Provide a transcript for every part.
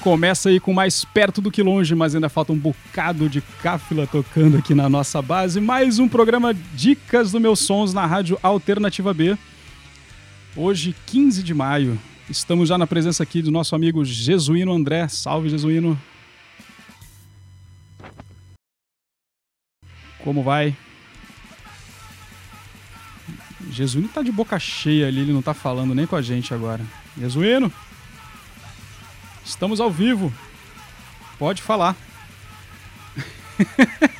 Começa aí com mais perto do que longe, mas ainda falta um bocado de cáfila tocando aqui na nossa base. Mais um programa Dicas do Meus Sons na Rádio Alternativa B. Hoje, 15 de maio, estamos já na presença aqui do nosso amigo Jesuíno André. Salve, Jesuíno. Como vai? Jesuíno tá de boca cheia ali, ele não tá falando nem com a gente agora. Jesuíno! Estamos ao vivo. Pode falar.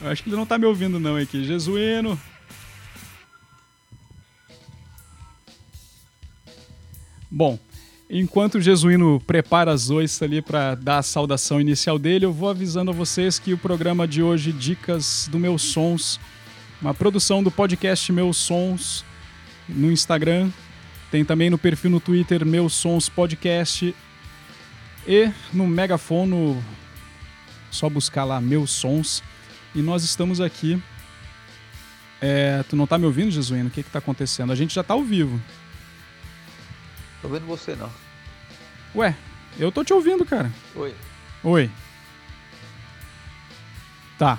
Eu acho que ele não tá me ouvindo não aqui. Jesuíno. Bom, enquanto o Jesuíno prepara as oiças ali para dar a saudação inicial dele, eu vou avisando a vocês que o programa de hoje, Dicas do Meus Sons, uma produção do podcast Meus Sons no Instagram, tem também no perfil no Twitter Meus Sons Podcast e no Megafono, só buscar lá Meus Sons. E nós estamos aqui. É, tu não tá me ouvindo, Jesuíno? O que que tá acontecendo? A gente já tá ao vivo. Tô vendo você não. Ué, eu tô te ouvindo, cara. Oi. Oi. Tá.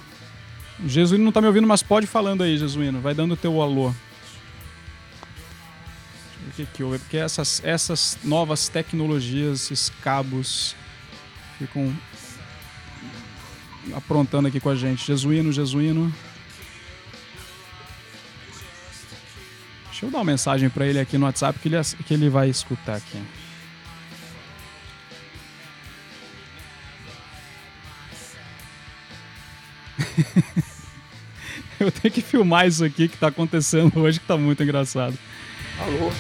O Jesuíno não tá me ouvindo, mas pode falando aí, Jesuíno. Vai dando o teu alô. O que, que houve? Porque essas, essas novas tecnologias, esses cabos, ficam aprontando aqui com a gente. Jesuíno, Jesuíno. Deixa eu dar uma mensagem para ele aqui no WhatsApp que ele, que ele vai escutar aqui. eu tenho que filmar isso aqui que tá acontecendo hoje, que tá muito engraçado. Alô?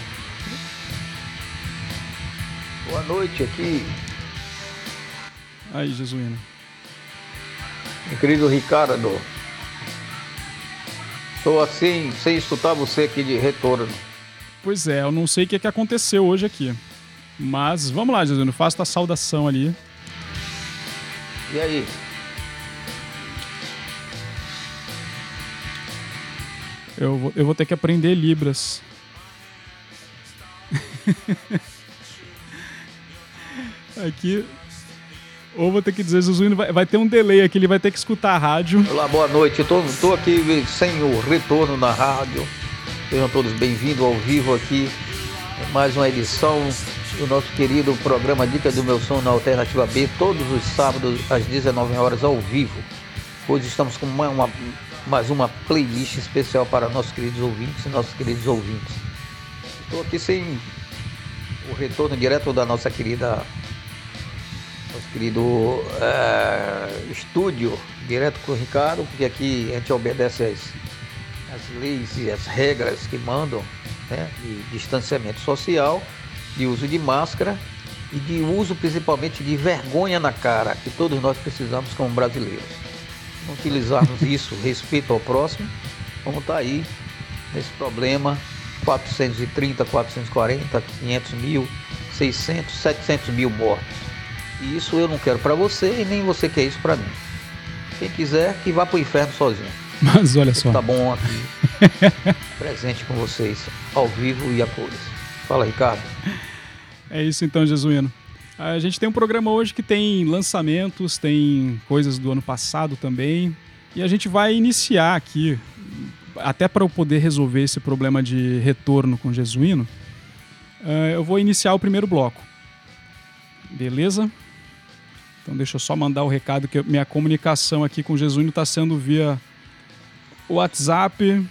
Boa noite aqui. Aí, Jesuíno. Meu querido Ricardo. Estou assim, sem escutar você aqui de retorno. Pois é, eu não sei o que, é que aconteceu hoje aqui. Mas vamos lá, Jesuíno, faça a saudação ali. E aí? Eu vou, eu vou ter que aprender Libras. aqui. Ou vou ter que dizer, Zuzuino vai, vai ter um delay aqui, ele vai ter que escutar a rádio. Olá, boa noite. Eu tô, tô aqui sem o retorno na rádio. Sejam todos bem-vindos ao vivo aqui. Mais uma edição do nosso querido programa Dica do Meu Som na Alternativa B, todos os sábados às 19 horas ao vivo. Hoje estamos com uma, uma, mais uma playlist especial para nossos queridos ouvintes e nossos queridos ouvintes. Estou aqui sem o retorno direto da nossa querida querido é, estúdio, direto com o Ricardo, porque aqui a gente obedece as, as leis e as regras que mandam né, de distanciamento social, de uso de máscara e de uso principalmente de vergonha na cara, que todos nós precisamos como brasileiros. Não utilizarmos isso, respeito ao próximo, vamos estar tá aí nesse problema 430, 440, 500 mil, 600, 700 mil mortos. E isso eu não quero para você e nem você quer isso para mim. Quem quiser, que vá pro inferno sozinho. Mas olha só. Tá bom aqui, presente com vocês, ao vivo e a cores. Fala, Ricardo. É isso então, Jesuíno. A gente tem um programa hoje que tem lançamentos, tem coisas do ano passado também. E a gente vai iniciar aqui, até para eu poder resolver esse problema de retorno com Jesuíno, eh, eu vou iniciar o primeiro bloco. Beleza? Então deixa eu só mandar o recado que minha comunicação aqui com o Jesuíno está sendo via WhatsApp.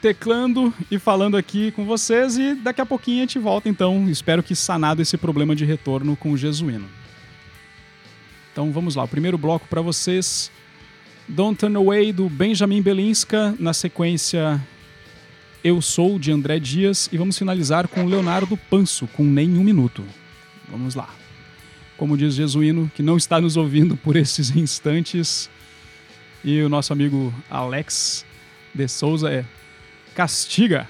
Teclando e falando aqui com vocês e daqui a pouquinho a gente volta então. Espero que sanado esse problema de retorno com o Jesuíno. Então vamos lá, o primeiro bloco para vocês. Don't Turn Away do Benjamin Belinska, na sequência Eu Sou de André Dias e vamos finalizar com Leonardo Panso com Nenhum Minuto. Vamos lá. Como diz Jesuíno, que não está nos ouvindo por esses instantes, e o nosso amigo Alex de Souza é Castiga.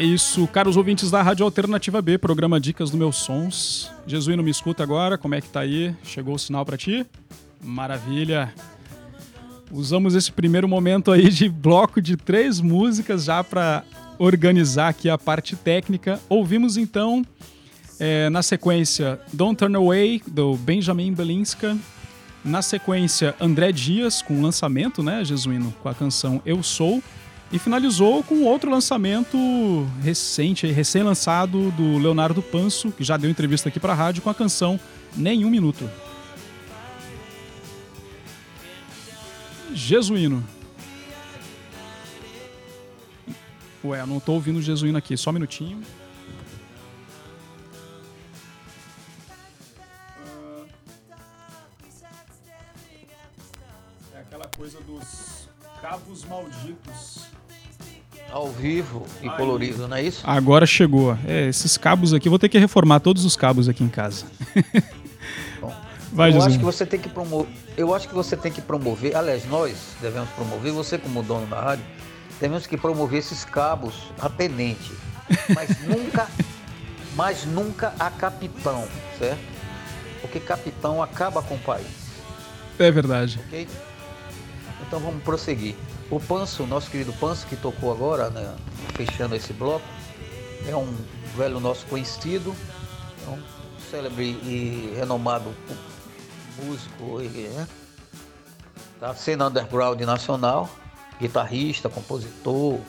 É isso, caros ouvintes da Rádio Alternativa B, programa Dicas do Meus Sons. Jesuíno, me escuta agora, como é que tá aí? Chegou o sinal para ti? Maravilha. Usamos esse primeiro momento aí de bloco de três músicas já para organizar aqui a parte técnica. Ouvimos então, é, na sequência, Don't Turn Away, do Benjamin Belinska. Na sequência, André Dias, com o lançamento, né, Jesuíno, com a canção Eu Sou. E finalizou com outro lançamento recente, recém-lançado do Leonardo Panso, que já deu entrevista aqui para a rádio, com a canção Nenhum Minuto. Jesuíno. Ué, não tô ouvindo o Jesuíno aqui, só um minutinho. Vivo e Aí. colorido, não é isso? Agora chegou. É, esses cabos aqui, vou ter que reformar todos os cabos aqui em casa. Bom, Vai, eu acho que você tem que promover. Eu acho que você tem que promover. Aliás, nós devemos promover. Você como dono da rádio, devemos que promover esses cabos a tenente, mas nunca, mas nunca a capitão, certo? Porque capitão acaba com o país. É verdade. Então vamos prosseguir. O Panso, nosso querido Panso, que tocou agora, né, fechando esse bloco, é um velho nosso conhecido, é um célebre e renomado músico né, da cena underground nacional, guitarrista, compositor,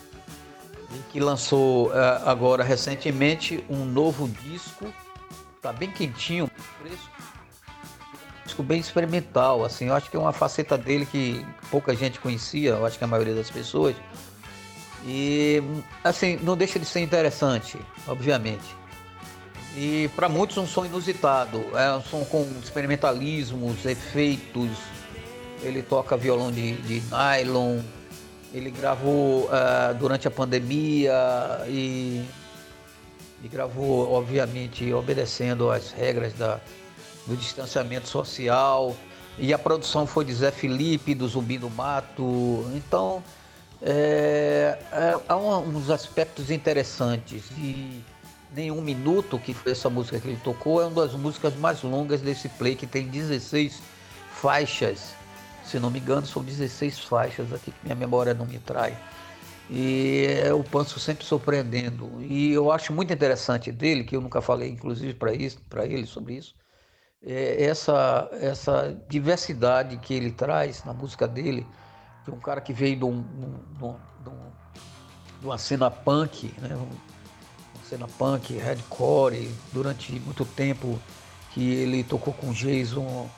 e que lançou é, agora recentemente um novo disco, tá bem quentinho, preço bem experimental, assim, eu acho que é uma faceta dele que pouca gente conhecia, eu acho que a maioria das pessoas. E assim, não deixa de ser interessante, obviamente. E para muitos um som inusitado, é um som com experimentalismos, efeitos. Ele toca violão de, de nylon, ele gravou uh, durante a pandemia e, e gravou, obviamente, obedecendo às regras da, do distanciamento social. E a produção foi de Zé Felipe, do Zumbi do Mato. Então, é, é, há uns aspectos interessantes. E Nenhum Minuto, que foi essa música que ele tocou, é uma das músicas mais longas desse play, que tem 16 faixas. Se não me engano, são 16 faixas aqui, que minha memória não me trai. E é o Panso sempre surpreendendo. E eu acho muito interessante dele, que eu nunca falei, inclusive, para ele sobre isso, é, essa, essa diversidade que ele traz na música dele, que é um cara que veio de, um, de, um, de uma cena punk, né? uma cena punk, hardcore, durante muito tempo que ele tocou com Jason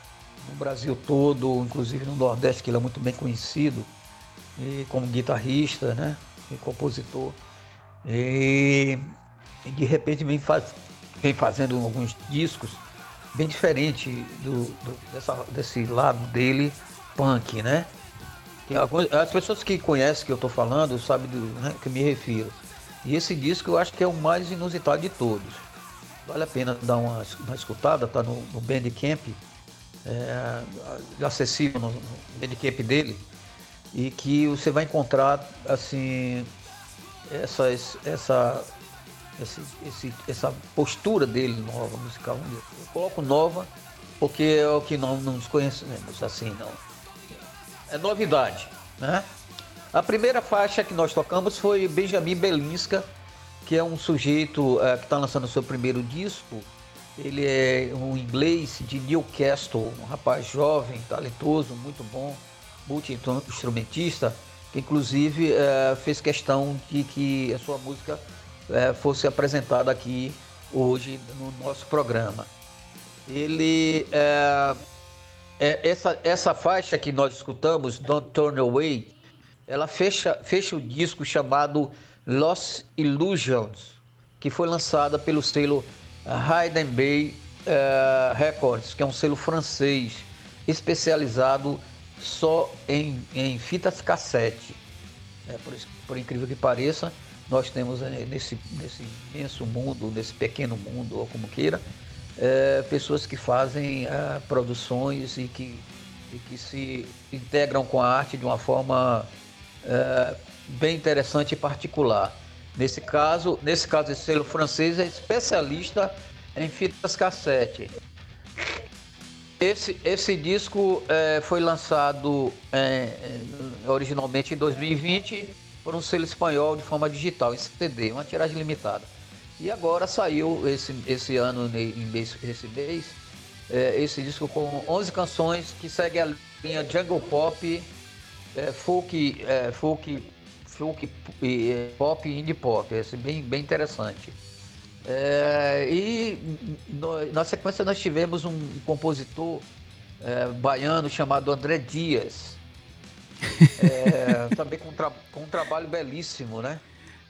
no Brasil todo, inclusive no Nordeste, que ele é muito bem conhecido, e como guitarrista né? e compositor. E, e de repente vem, faz, vem fazendo alguns discos bem diferente do, do dessa, desse lado dele punk, né? As pessoas que conhecem que eu estou falando sabem do né, que me refiro. E esse disco eu acho que é o mais inusitado de todos. Vale a pena dar uma, uma escutada, tá no, no Bandcamp, é, acessível no, no Bandcamp dele, e que você vai encontrar assim essas, essa esse, esse, essa postura dele nova, musical. Eu coloco nova porque é o que não, não nos conhecemos assim, não. É novidade, né? A primeira faixa que nós tocamos foi Benjamin Belinska, que é um sujeito é, que está lançando seu primeiro disco. Ele é um inglês de Newcastle, um rapaz jovem, talentoso, muito bom, multi-instrumentista, que inclusive é, fez questão de que a sua música é, fosse apresentado aqui hoje no nosso programa. Ele é, é, essa, essa faixa que nós escutamos, Don't Turn Away, ela fecha, fecha o disco chamado Lost Illusions, que foi lançada pelo selo Hayden Bay uh, Records, que é um selo francês especializado só em, em fitas cassete. É, por, por incrível que pareça, nós temos eh, nesse, nesse imenso mundo, nesse pequeno mundo, ou como queira, é, pessoas que fazem é, produções e que, e que se integram com a arte de uma forma é, bem interessante e particular. Nesse caso, nesse caso, esse selo francês é especialista em fitas cassete. Esse, esse disco foi lançado originalmente em 2020 por um selo espanhol de forma digital, em CD, uma tiragem limitada. E agora saiu esse, esse ano, esse mês, é, esse disco com 11 canções que segue a linha jungle pop, é, folk, é, folk, folk é, pop e indie pop. É bem, bem interessante. É, e no, na sequência nós tivemos um compositor é, baiano chamado André Dias, é, também com, tra com, um trabalho belíssimo, né?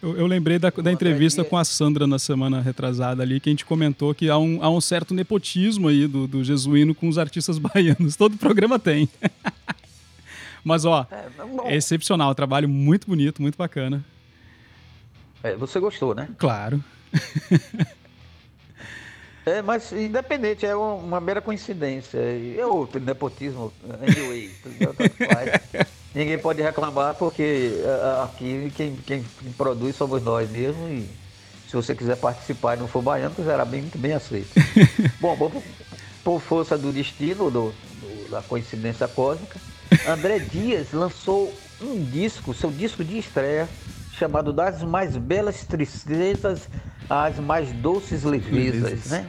Eu, eu lembrei da, da entrevista com a Sandra na semana retrasada ali, que a gente comentou que há um, há um certo nepotismo aí do, do Jesuíno com os artistas baianos. Todo programa tem. Mas, ó, é, é excepcional, trabalho muito bonito, muito bacana. É, você gostou, né? Claro. É, mas independente, é uma mera coincidência. É outro nepotismo, anyway. Ninguém pode reclamar porque aqui quem, quem produz somos nós mesmo e se você quiser participar e não for baiano, será bem, muito bem aceito. Bom, por, por força do destino, do, do, da coincidência cósmica, André Dias lançou um disco, seu disco de estreia, chamado Das Mais Belas Tristezas às Mais Doces Levezas, né?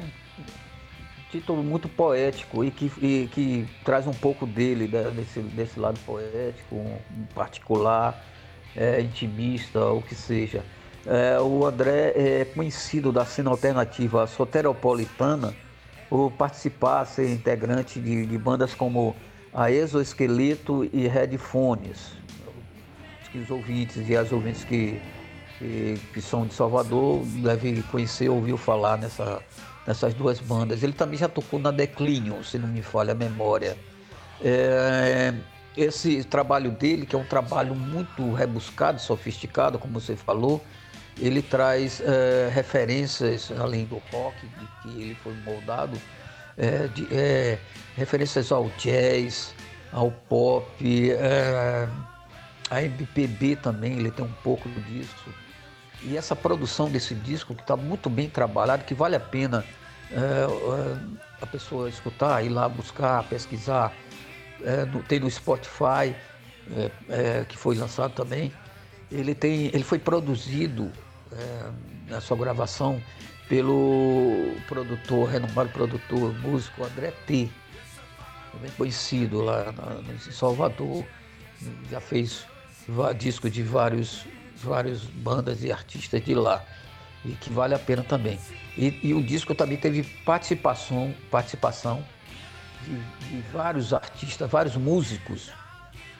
Título muito poético e que, e que traz um pouco dele, né? desse, desse lado poético, um particular, é, intimista, o que seja. É, o André é conhecido da cena alternativa soteropolitana por participar, ser integrante de, de bandas como a Exoesqueleto e Headphones, os ouvintes e as ouvintes que, que, que, são de Salvador devem conhecer, ouviu falar nessa, nessas duas bandas. Ele também já tocou na Declínio, se não me falha a memória. É, esse trabalho dele, que é um trabalho muito rebuscado, sofisticado, como você falou, ele traz é, referências, além do rock, de que ele foi moldado, é, de, é, referências ao jazz, ao pop, é, a MPB também, ele tem um pouco disso. E essa produção desse disco, que está muito bem trabalhado, que vale a pena é, é, a pessoa escutar, ir lá buscar, pesquisar. É, no, tem no Spotify, é, é, que foi lançado também. Ele, tem, ele foi produzido é, na sua gravação pelo produtor, renomado produtor, músico André T, bem conhecido lá na, em Salvador. Já fez disco de vários, várias bandas e artistas de lá. E que vale a pena também. E, e o disco também teve participação, participação de, de vários artistas, vários músicos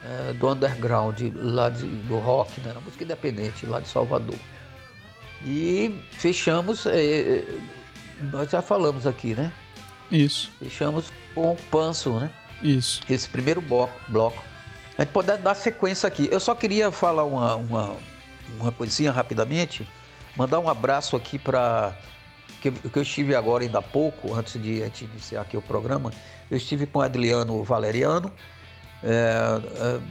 é, do underground, lá de, do rock, né, na música independente, lá de Salvador. E fechamos, é, nós já falamos aqui, né? Isso. Fechamos com o Panso, né? Isso. Esse primeiro bloco. bloco. A gente pode dar sequência aqui. Eu só queria falar uma, uma, uma coisinha rapidamente, mandar um abraço aqui para que, que eu estive agora ainda há pouco, antes de, antes de iniciar aqui o programa, eu estive com o Adriano Valeriano, é,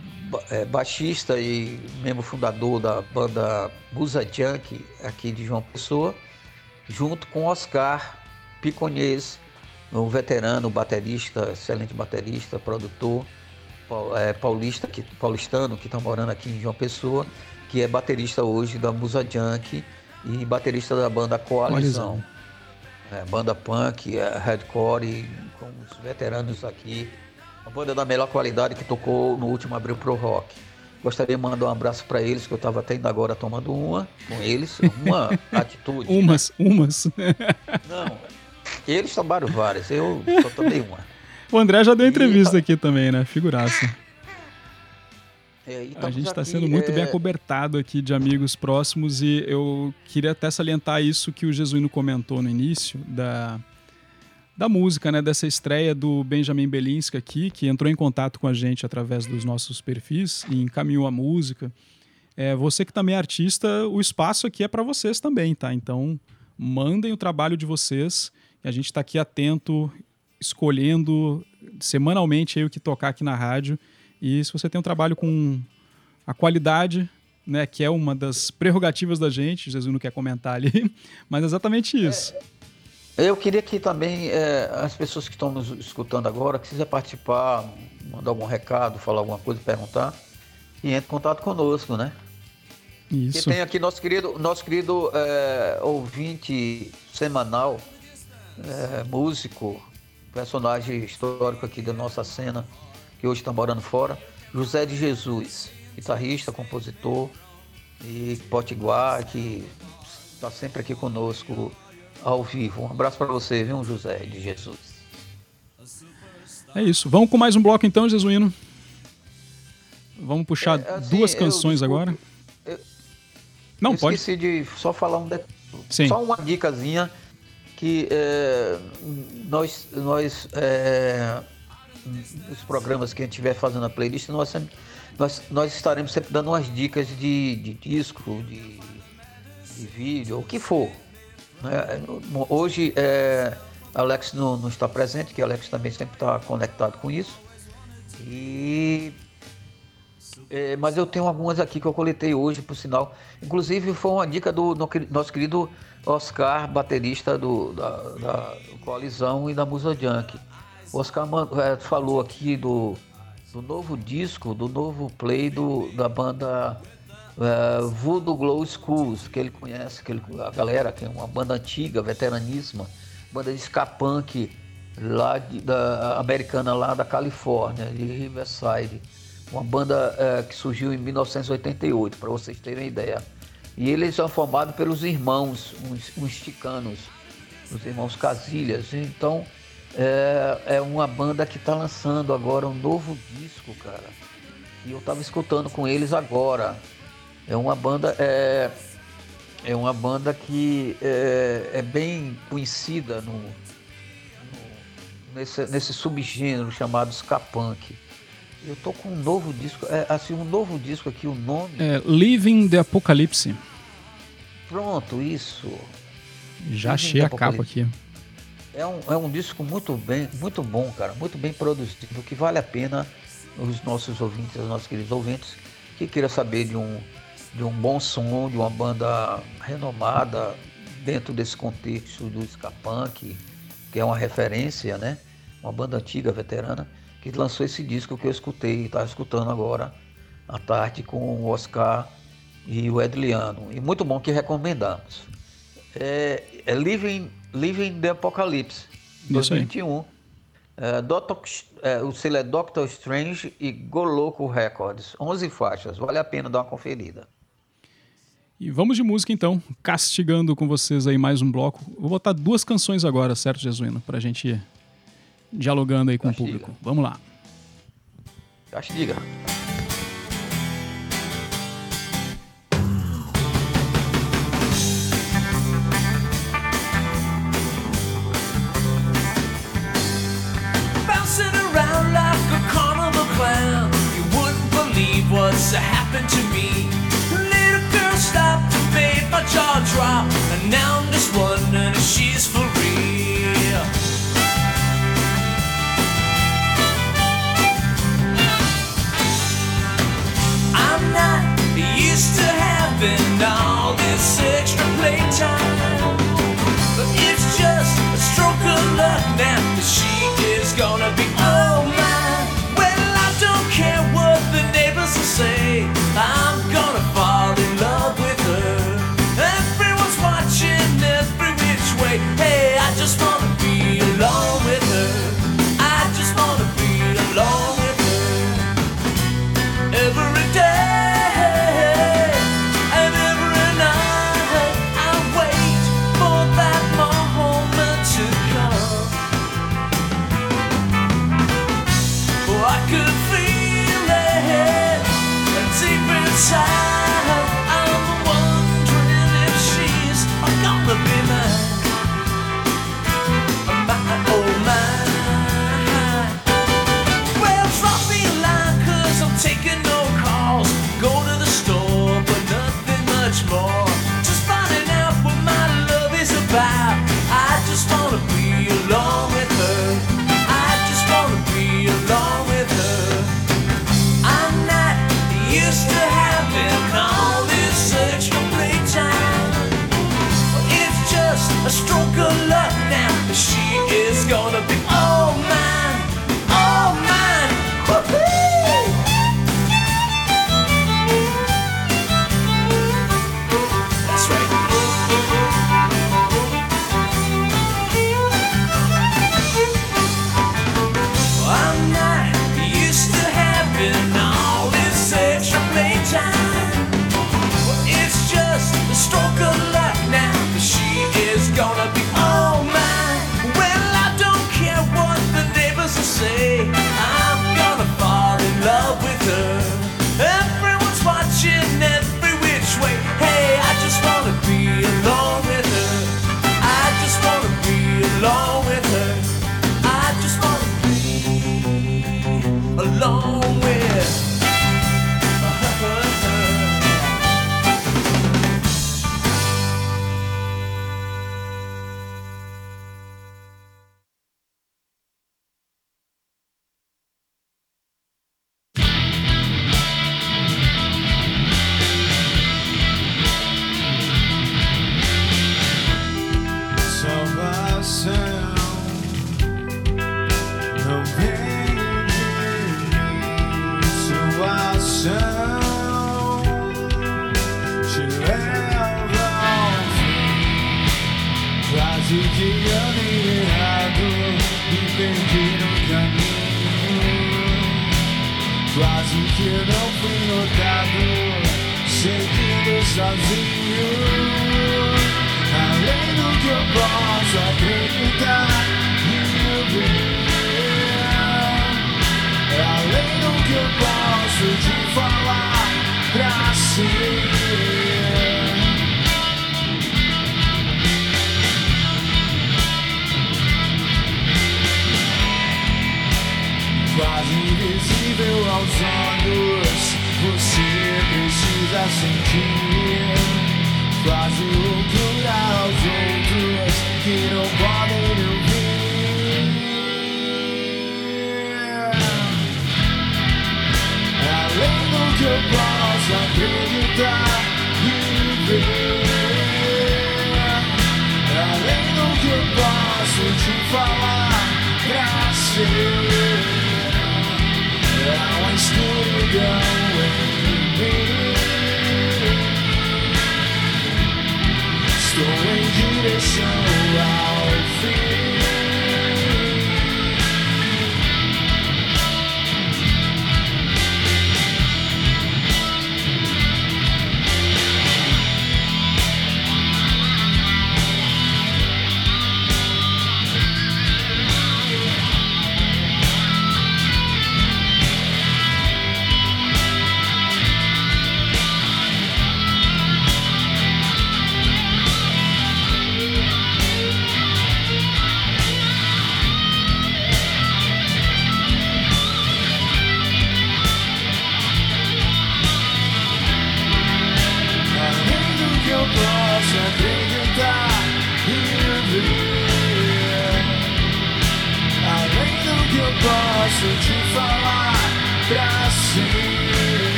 é, é, baixista e membro fundador da banda Musa Junk aqui de João Pessoa, junto com Oscar Piconhês, um veterano baterista, excelente baterista, produtor, é, paulista, que, paulistano que está morando aqui em João Pessoa, que é baterista hoje da Musa Junk e baterista da banda Coalizão. É, banda punk, é, hardcore, com os veteranos aqui. Uma banda da melhor qualidade que tocou no último Abril Pro Rock. Gostaria de mandar um abraço para eles, que eu estava até indo agora tomando uma com eles, uma atitude. umas, né? umas. Não, eles tomaram várias, eu só tomei uma. O André já deu entrevista e... aqui também, né? Figuraça. É, a gente está sendo muito é... bem acobertado aqui de amigos próximos e eu queria até salientar isso que o Jesuíno comentou no início da, da música, né? Dessa estreia do Benjamin Belinsky aqui, que entrou em contato com a gente através dos nossos perfis e encaminhou a música. É, você que também é artista, o espaço aqui é para vocês também, tá? Então, mandem o trabalho de vocês e a gente está aqui atento escolhendo semanalmente aí o que tocar aqui na rádio. E se você tem um trabalho com a qualidade, né, que é uma das prerrogativas da gente, Jesus não quer comentar ali, mas é exatamente isso. É, eu queria que também é, as pessoas que estão nos escutando agora, que quiser participar, mandar algum recado, falar alguma coisa, perguntar, e entre em contato conosco, né? Isso. E tem aqui nosso querido, nosso querido é, ouvinte semanal, é, músico, personagem histórico aqui da nossa cena, que hoje está morando fora, José de Jesus, guitarrista, compositor e potiguar, que está sempre aqui conosco ao vivo. Um abraço para você, viu, José de Jesus. É isso. Vamos com mais um bloco então, Jesuíno. Vamos puxar é, assim, duas canções eu, agora. Eu, Não, eu pode. Esqueci de só falar um detalhe. Só uma dicasinha que é, nós, nós é, os programas que a gente estiver fazendo a playlist, nós, nós, nós estaremos sempre dando umas dicas de, de disco, de, de vídeo, o que for. Né? Hoje é, Alex não, não, está presente, que Alex também sempre está conectado com isso. E é, mas eu tenho algumas aqui que eu coletei hoje, por sinal. Inclusive foi uma dica do nosso querido Oscar, baterista do, da, da Coalizão e da Musa Junk. O Oscar é, falou aqui do, do novo disco, do novo play do, da banda é, Voodoo Glow Schools, que ele conhece, que ele, a galera, que é uma banda antiga, veteraníssima, banda de ska punk lá de, da, americana lá da Califórnia, de Riverside. Uma banda é, que surgiu em 1988, para vocês terem ideia. E eles são formados pelos irmãos, uns, uns chicanos, os irmãos Casilhas. Então é, é uma banda que está lançando agora um novo disco, cara. E eu estava escutando com eles agora. É uma banda é, é uma banda que é, é bem conhecida no, no, nesse, nesse subgênero chamado ska punk. Eu tô com um novo disco, é, assim, um novo disco aqui, o nome. É Living the Apocalypse. Pronto, isso. Já Living achei a capa aqui. É um, é um disco muito bem, muito bom, cara, muito bem produzido, que vale a pena os nossos ouvintes, os nossos queridos ouvintes, que queira saber de um, de um bom som, de uma banda renomada dentro desse contexto do ska punk, que é uma referência, né? Uma banda antiga, veterana que lançou esse disco que eu escutei, estava escutando agora à tarde com o Oscar e o Edliano. E muito bom que recomendamos. É, é Living, Living the Apocalypse, 2021. É, Doctor, é, o selo é Doctor Strange e Goloco Records. 11 faixas, vale a pena dar uma conferida. E vamos de música então, castigando com vocês aí mais um bloco. Vou botar duas canções agora, certo, Jesuíno? Pra gente ir dialogando aí com Castiga. o público. Vamos lá. Castiga. What's happened to me. Little girl stopped to make my jaw drop, and now I'm just wondering if she's for real. I'm not used to having all this extra playtime.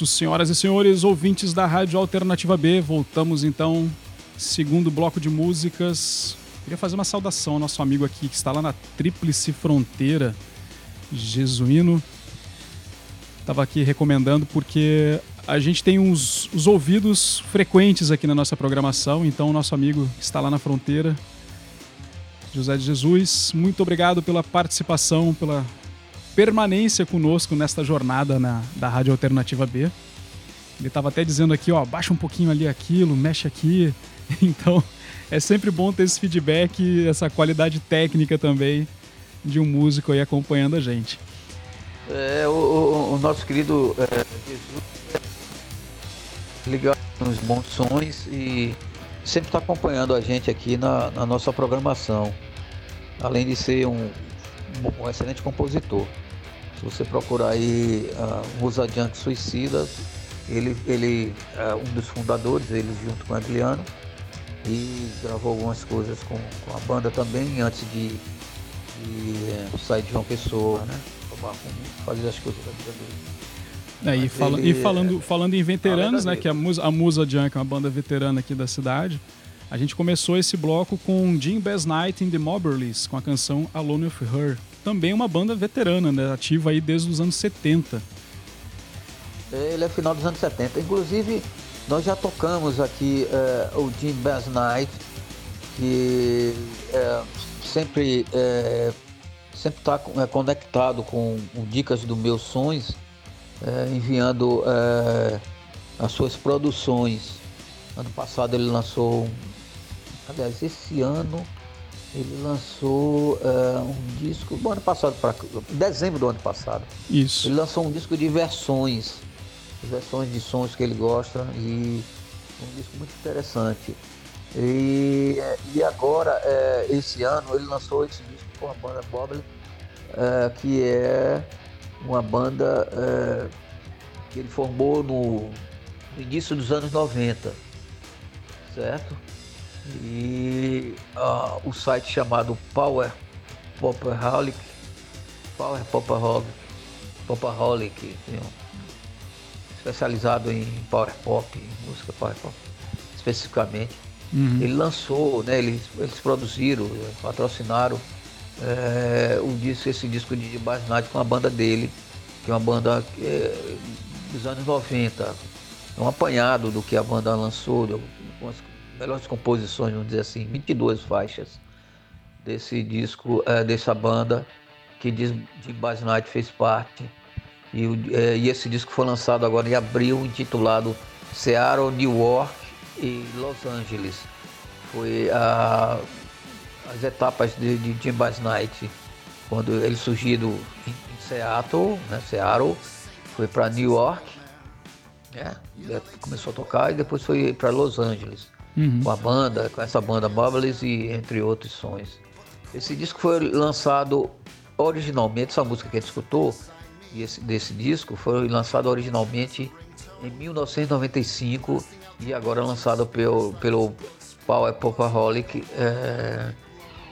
Isso, senhoras e senhores, ouvintes da Rádio Alternativa B. Voltamos então, segundo bloco de músicas. Queria fazer uma saudação ao nosso amigo aqui que está lá na Tríplice Fronteira, Jesuíno. Estava aqui recomendando porque a gente tem uns, os ouvidos frequentes aqui na nossa programação, então o nosso amigo que está lá na fronteira, José de Jesus, muito obrigado pela participação, pela permanência conosco nesta jornada na, da Rádio Alternativa B. Ele estava até dizendo aqui, ó, baixa um pouquinho ali aquilo, mexe aqui. Então, é sempre bom ter esse feedback essa qualidade técnica também de um músico aí acompanhando a gente. É, o, o- o nosso querido é, Jesus é ligado nos bons sons e sempre está acompanhando a gente aqui na, na nossa programação. Além de ser um, um excelente compositor. Se você procurar aí a Musa Junk Suicida, ele, ele é um dos fundadores, ele junto com o Adriano, e gravou algumas coisas com, com a banda também antes de, de é, sair de João Pessoa, né? Fazer as coisas da vida dele. É, e, fala- e falando, falando em veteranos, né, que a Musa, a Musa Junk é uma banda veterana aqui da cidade, a gente começou esse bloco com Jim Bass Night in the Moberlys, com a canção Alone with Her. Também uma banda veterana, né, ativa aí desde os anos 70. Ele é final dos anos 70. Inclusive, nós já tocamos aqui eh, o Jim Bass Night, que eh, sempre eh, sempre está conectado com Dicas do Meus Sonhos, enviando as suas produções. Ano passado ele lançou, aliás, esse ano ele lançou eh, um disco, do ano passado, para dezembro do ano passado. Isso. Ele lançou um disco de versões, versões de sons que ele gosta e um disco muito interessante. E, e agora, é, esse ano, ele lançou esse disco com a banda Boble eh, que é uma banda eh, que ele formou no, no início dos anos 90, certo? E ah, o site chamado Power Popaholic, Power Popaholic, Popaholic, especializado em Power Pop, música Power Pop, especificamente. Ele lançou, né, eles, eles produziram, patrocinaram eh, o disco, esse disco de Night com a banda dele, que é uma banda eh, dos anos 90. É um apanhado do que a banda lançou, de algumas melhores composições, vamos dizer assim, 22 faixas desse disco, eh, dessa banda que diz de Bass Night fez parte. E, eh, e esse disco foi lançado agora em abril, intitulado Seattle, New York e Los Angeles. Foi a- as etapas de, de Jim Bass Night, quando ele surgiu em, em Seattle, né, Seattle, foi para New York, né, começou a tocar e depois foi para Los Angeles Uhum. com a banda, com essa banda Bubbles e entre outros sons. Esse disco foi lançado originalmente, essa música que a gente escutou, esse, desse disco, foi lançado originalmente em 1995 e agora lançado pelo, pelo Power Popaholic é,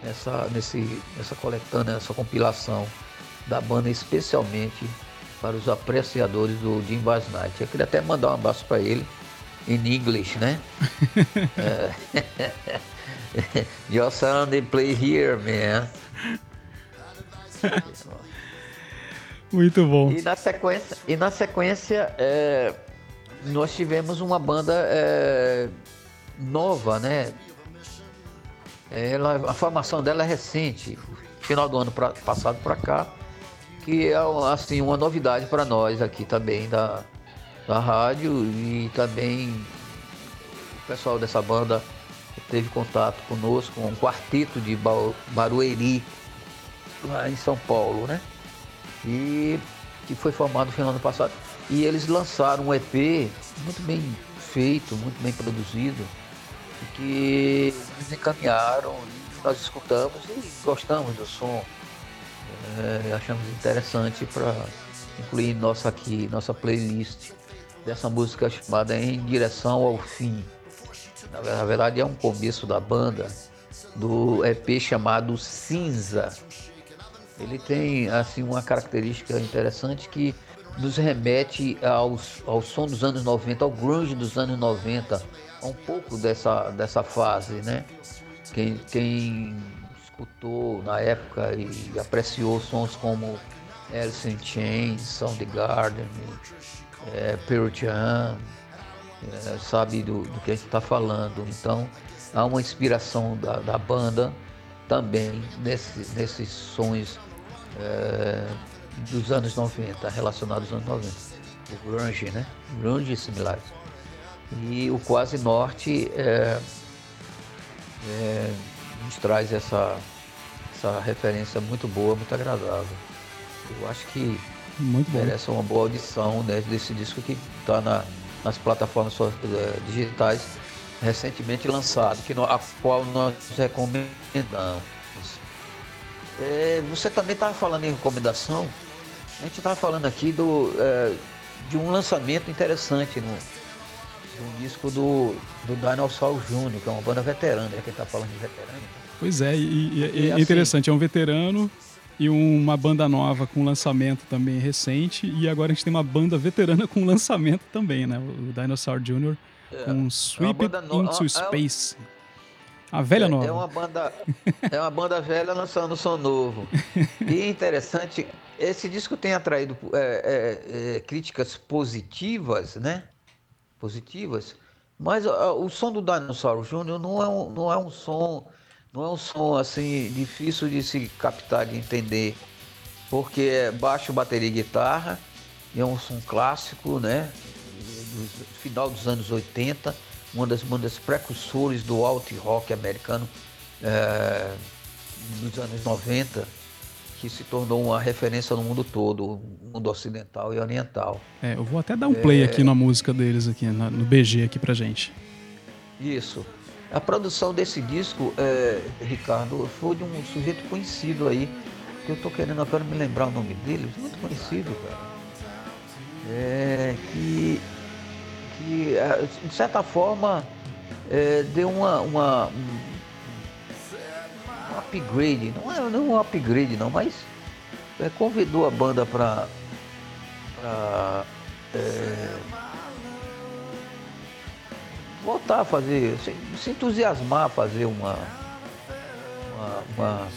nessa, nesse, nessa coletânea, nessa compilação da banda especialmente para os apreciadores do Jim Bass. Eu queria até mandar um abraço para ele em inglês, né? Your sound they play here, man. Muito bom. E na sequência, e na sequência é, nós tivemos uma banda é, nova, né? Ela, a formação dela é recente, final do ano pra- passado para cá, que é assim uma novidade para nós aqui também da, da rádio e também o pessoal dessa banda teve contato conosco, um quarteto de Ba- Barueri, lá em São Paulo, né? e que foi formado no final do ano passado. E eles lançaram um EP muito bem feito, muito bem produzido, que nos encaminharam, nós escutamos e gostamos do som. É, achamos interessante para incluir nossa aqui, nossa playlist dessa música chamada Em Direção ao Fim. Na ver- na verdade é um começo da banda do EP chamado Cinza. Ele tem assim uma característica interessante que nos remete aos, ao som dos anos 90, ao grunge dos anos 90, a um pouco dessa, dessa fase, né? Quem, quem escutou na época e apreciou sons como Alice in Chains, Soundgarden, é, Jam, é, sabe do, do que a gente está falando. Então, há uma inspiração da, da banda também nesse, nesses sons é, dos anos 90, relacionados aos anos 90. O grunge, né? Grunge e similares. E o Quase Norte é, é, nos traz essa, essa referência muito boa, muito agradável. Eu acho que Muito bom. merece uma boa audição né, desse disco que está na, nas plataformas eh, digitais recentemente lançado, que no- a qual nós recomendamos. Eh, você também estava falando em recomendação, a gente estava falando aqui do, eh, de um lançamento interessante no, no disco do, do Dinosaur Júnior, que é uma banda veterana, é que está falando de veterano. Pois é, e, e- e E é assim- interessante, é um veterano e uma banda nova com lançamento também recente, e agora a gente tem uma banda veterana com lançamento também, né? O Dinosaur Jr. com Sweep banda It no- Into é- é- Space. A velha É- nova. É uma banda, é uma banda velha lançando som novo. E é interessante, esse disco tem atraído é, é, é, críticas positivas, né? Positivas. Mas o som do Dinosaur Júnior não é um, não é um som, não é um som assim difícil de se captar, de entender, porque é baixo, bateria e guitarra. E é um som clássico, né? Do final dos anos 80, uma das bandas precursores do alt rock americano é, nos anos 90, que se tornou uma referência no mundo todo, mundo ocidental e oriental. É, eu vou até dar um play É. aqui na música deles aqui, no BG aqui pra gente. Isso. A produção desse disco, é, Ricardo, foi de um sujeito conhecido aí, que eu tô querendo, quero me lembrar o nome dele, muito conhecido, cara. É, que, que é, de certa forma é, deu uma, uma um, upgrade, não é não um upgrade não, mas é, convidou a banda para é, voltar a fazer, se, se entusiasmar a fazer uma, uma, uma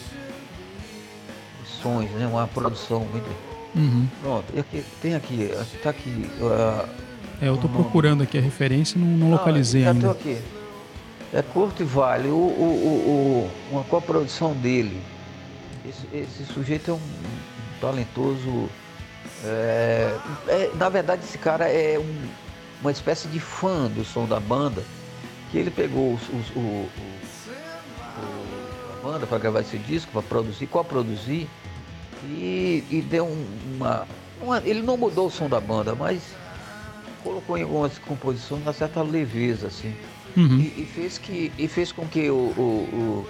sons, né? uma produção muito. Uhum. Pronto, aqui, tem aqui, tá aqui. Uh, É, eu nome. procurando aqui a referência e não, não localizei ah, ainda. aqui. É Curto e Vale, o, o, o, uma coprodução dele. Esse, esse sujeito é um, um talentoso. é, é, na verdade, esse cara é um- uma espécie de fã do som da banda, que ele pegou os- os- o, o- o- a banda para gravar esse disco, para produzir, co-produzir, e, e deu um- uma, uma- Ele não mudou o som da banda, mas colocou em algumas composições uma certa leveza, assim. Uhum. E, e fez que, e fez com que o, o,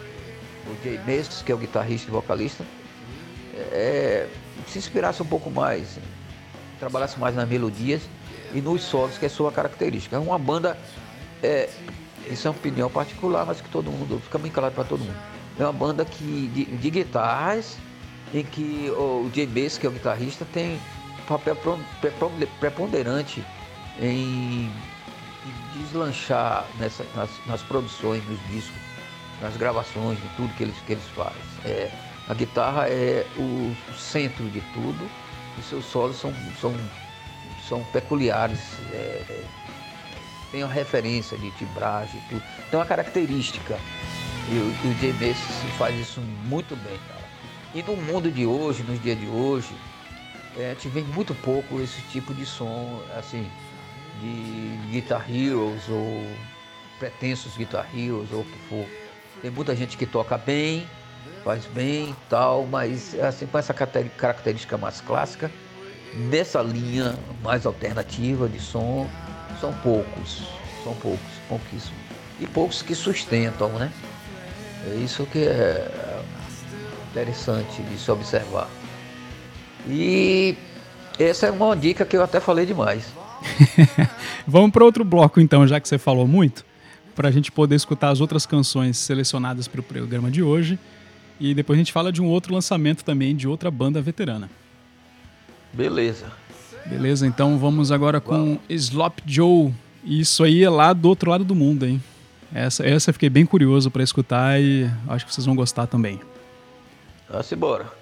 o, o Jay Messi, que é o guitarrista e vocalista, é, se inspirasse um pouco mais, trabalhasse mais nas melodias e nos solos, que é sua característica. É uma banda, é, isso é uma opinião particular, mas que todo mundo, fica bem claro para todo mundo. É uma banda que, de, de guitarras, em que o Jay Messi, que é o guitarrista, tem um papel preponderante em deslanchar nessa- nas, nas produções, nos discos, nas gravações, de tudo que eles, que eles fazem. É, a guitarra é o centro de tudo e seus solos são, são, são peculiares. é, tem uma referência de timbragem, tudo. tem uma característica. E o, o Jay faz isso muito bem, cara. E no mundo de hoje, nos dias de hoje, é, gente vê muito pouco esse tipo de som, assim, de Guitar Heroes ou pretensos Guitar Heroes ou o que for. Tem muita gente que toca bem, faz bem e tal, mas assim, com essa característica mais clássica, nessa linha mais alternativa de som, são poucos, são poucos, pouquíssimos. E poucos que sustentam, né? É isso que é interessante de se observar. E essa é uma dica que eu até falei demais. Vamos para outro bloco então, já que você falou muito, para a gente poder escutar as outras canções selecionadas para o programa de hoje. E depois a gente fala de um outro lançamento também de outra banda veterana. Beleza. Beleza? Então vamos agora com Slop Joe. Isso aí é lá do outro lado do mundo, hein? Essa, essa eu fiquei bem curioso para escutar e acho que vocês vão gostar também. Vamos embora.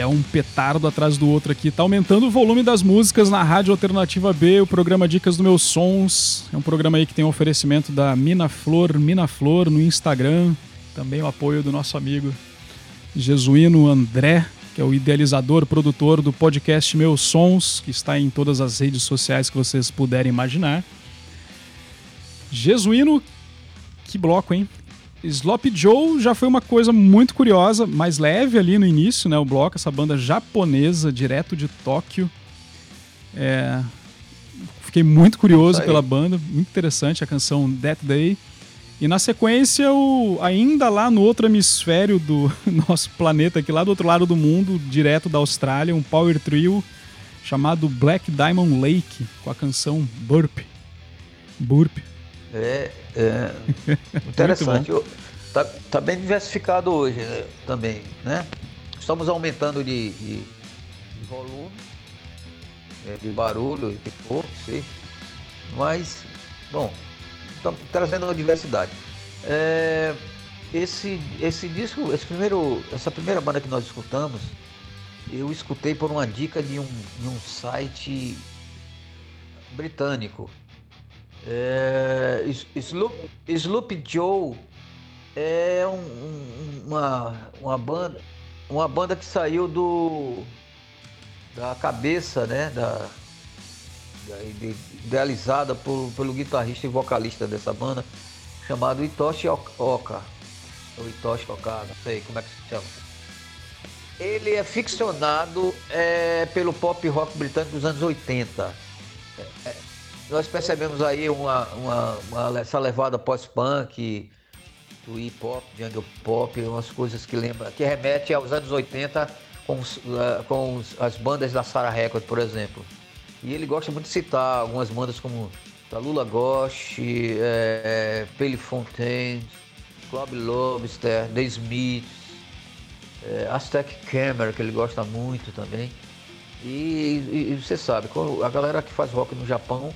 É um petardo atrás do outro aqui. Tá aumentando o volume das músicas na Rádio Alternativa B, o programa Dicas dos Meus Sons. É um programa aí que tem um oferecimento da Mina Flor, Mina Flor no Instagram. Também o apoio do nosso amigo Jesuíno André, que é o idealizador, produtor do podcast Meus Sons, que está em todas as redes sociais que vocês puderem imaginar. Jesuíno, que bloco, hein? Sloppy Joe já foi uma coisa muito curiosa, mais leve ali no início, né? O bloco, essa banda japonesa, direto de Tóquio. É, Fiquei muito curioso aí. pela banda, muito interessante a canção That Day. E na sequência, o, ainda lá no outro hemisfério do nosso planeta, aqui lá do outro lado do mundo, direto da Austrália, um power trio chamado Black Diamond Lake, com a canção Burp. Burp. É, é interessante. Eu- Tá, bem diversificado hoje né, também, né? Estamos aumentando de, de- de volume, é, de barulho, de cor, sei. Mas, bom, estamos trazendo uma diversidade. É, esse, esse disco, esse primeiro, essa primeira banda que nós escutamos, eu escutei por uma dica de um, de um site britânico. É, Sloop, Joe é um- um- uma, uma banda uma banda que saiu do da cabeça né da, da- ide- idealizada por- pelo guitarrista e vocalista dessa banda chamado Hitoshi Ok- Oka. Ou Hitoshi Oka não sei como é que se chama. Ele é ficcionado é, pelo pop rock britânico dos anos 80 nós percebemos aí uma, uma, uma- essa levada pós-punk, do hip hop, jungle pop, umas coisas que lembra, que remete aos anos 80 com, os, eh, com os- as bandas da Sarah Record, por exemplo. E ele gosta muito de citar algumas bandas como Talula Ghost, é, Pale Fontaine, Club Lobster, The Smiths, é, Aztec Camera, que ele gosta muito também. E, e- e você sabe, a galera que faz rock no Japão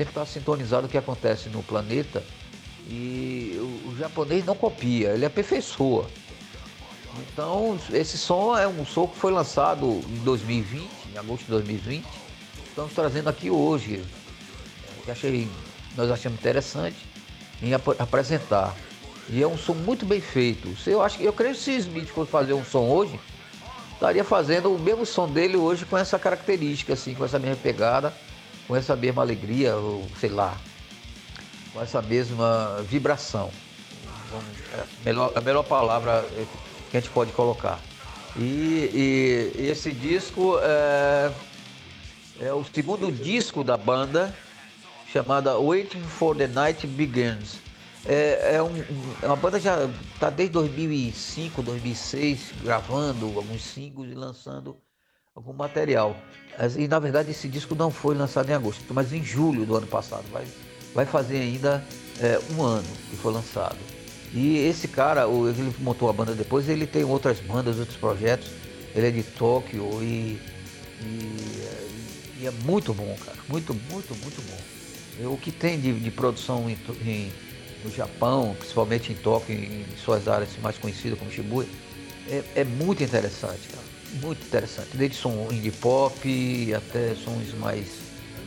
sempre está sintonizado o que acontece no planeta e o, o japonês não copia, ele aperfeiçoa. Então, esse som é um som que foi lançado em 2020, em agosto de 2020. Estamos trazendo aqui hoje, que achei, nós achamos interessante em ap- apresentar. E é um som muito bem feito. Eu, acho, eu creio que se Smith fosse fazer um som hoje, estaria fazendo o mesmo som dele hoje com essa característica, assim, com essa mesma pegada, com essa mesma alegria, ou sei lá, com essa mesma vibração. Vamos- é a melhor, a melhor palavra é, que a gente pode colocar. E, e esse disco é, é o segundo disco da banda, chamada Waiting for the Night Begins. É, é, um- é uma banda já está desde 2005, 2006 gravando alguns singles e lançando algum material. E na verdade esse disco não foi lançado em agosto, mas em julho do ano passado. Vai, vai fazer ainda é, um ano que foi lançado. E esse cara, ele montou a banda depois, ele tem outras bandas, outros projetos. Ele é de Tóquio e, e, e é muito bom, cara. Muito, muito, muito bom. O que tem de, de produção em, em- no Japão, principalmente em Tóquio, em, em suas áreas mais conhecidas como Shibuya, é, é muito interessante, cara. Muito interessante. Desde som indie pop até sons mais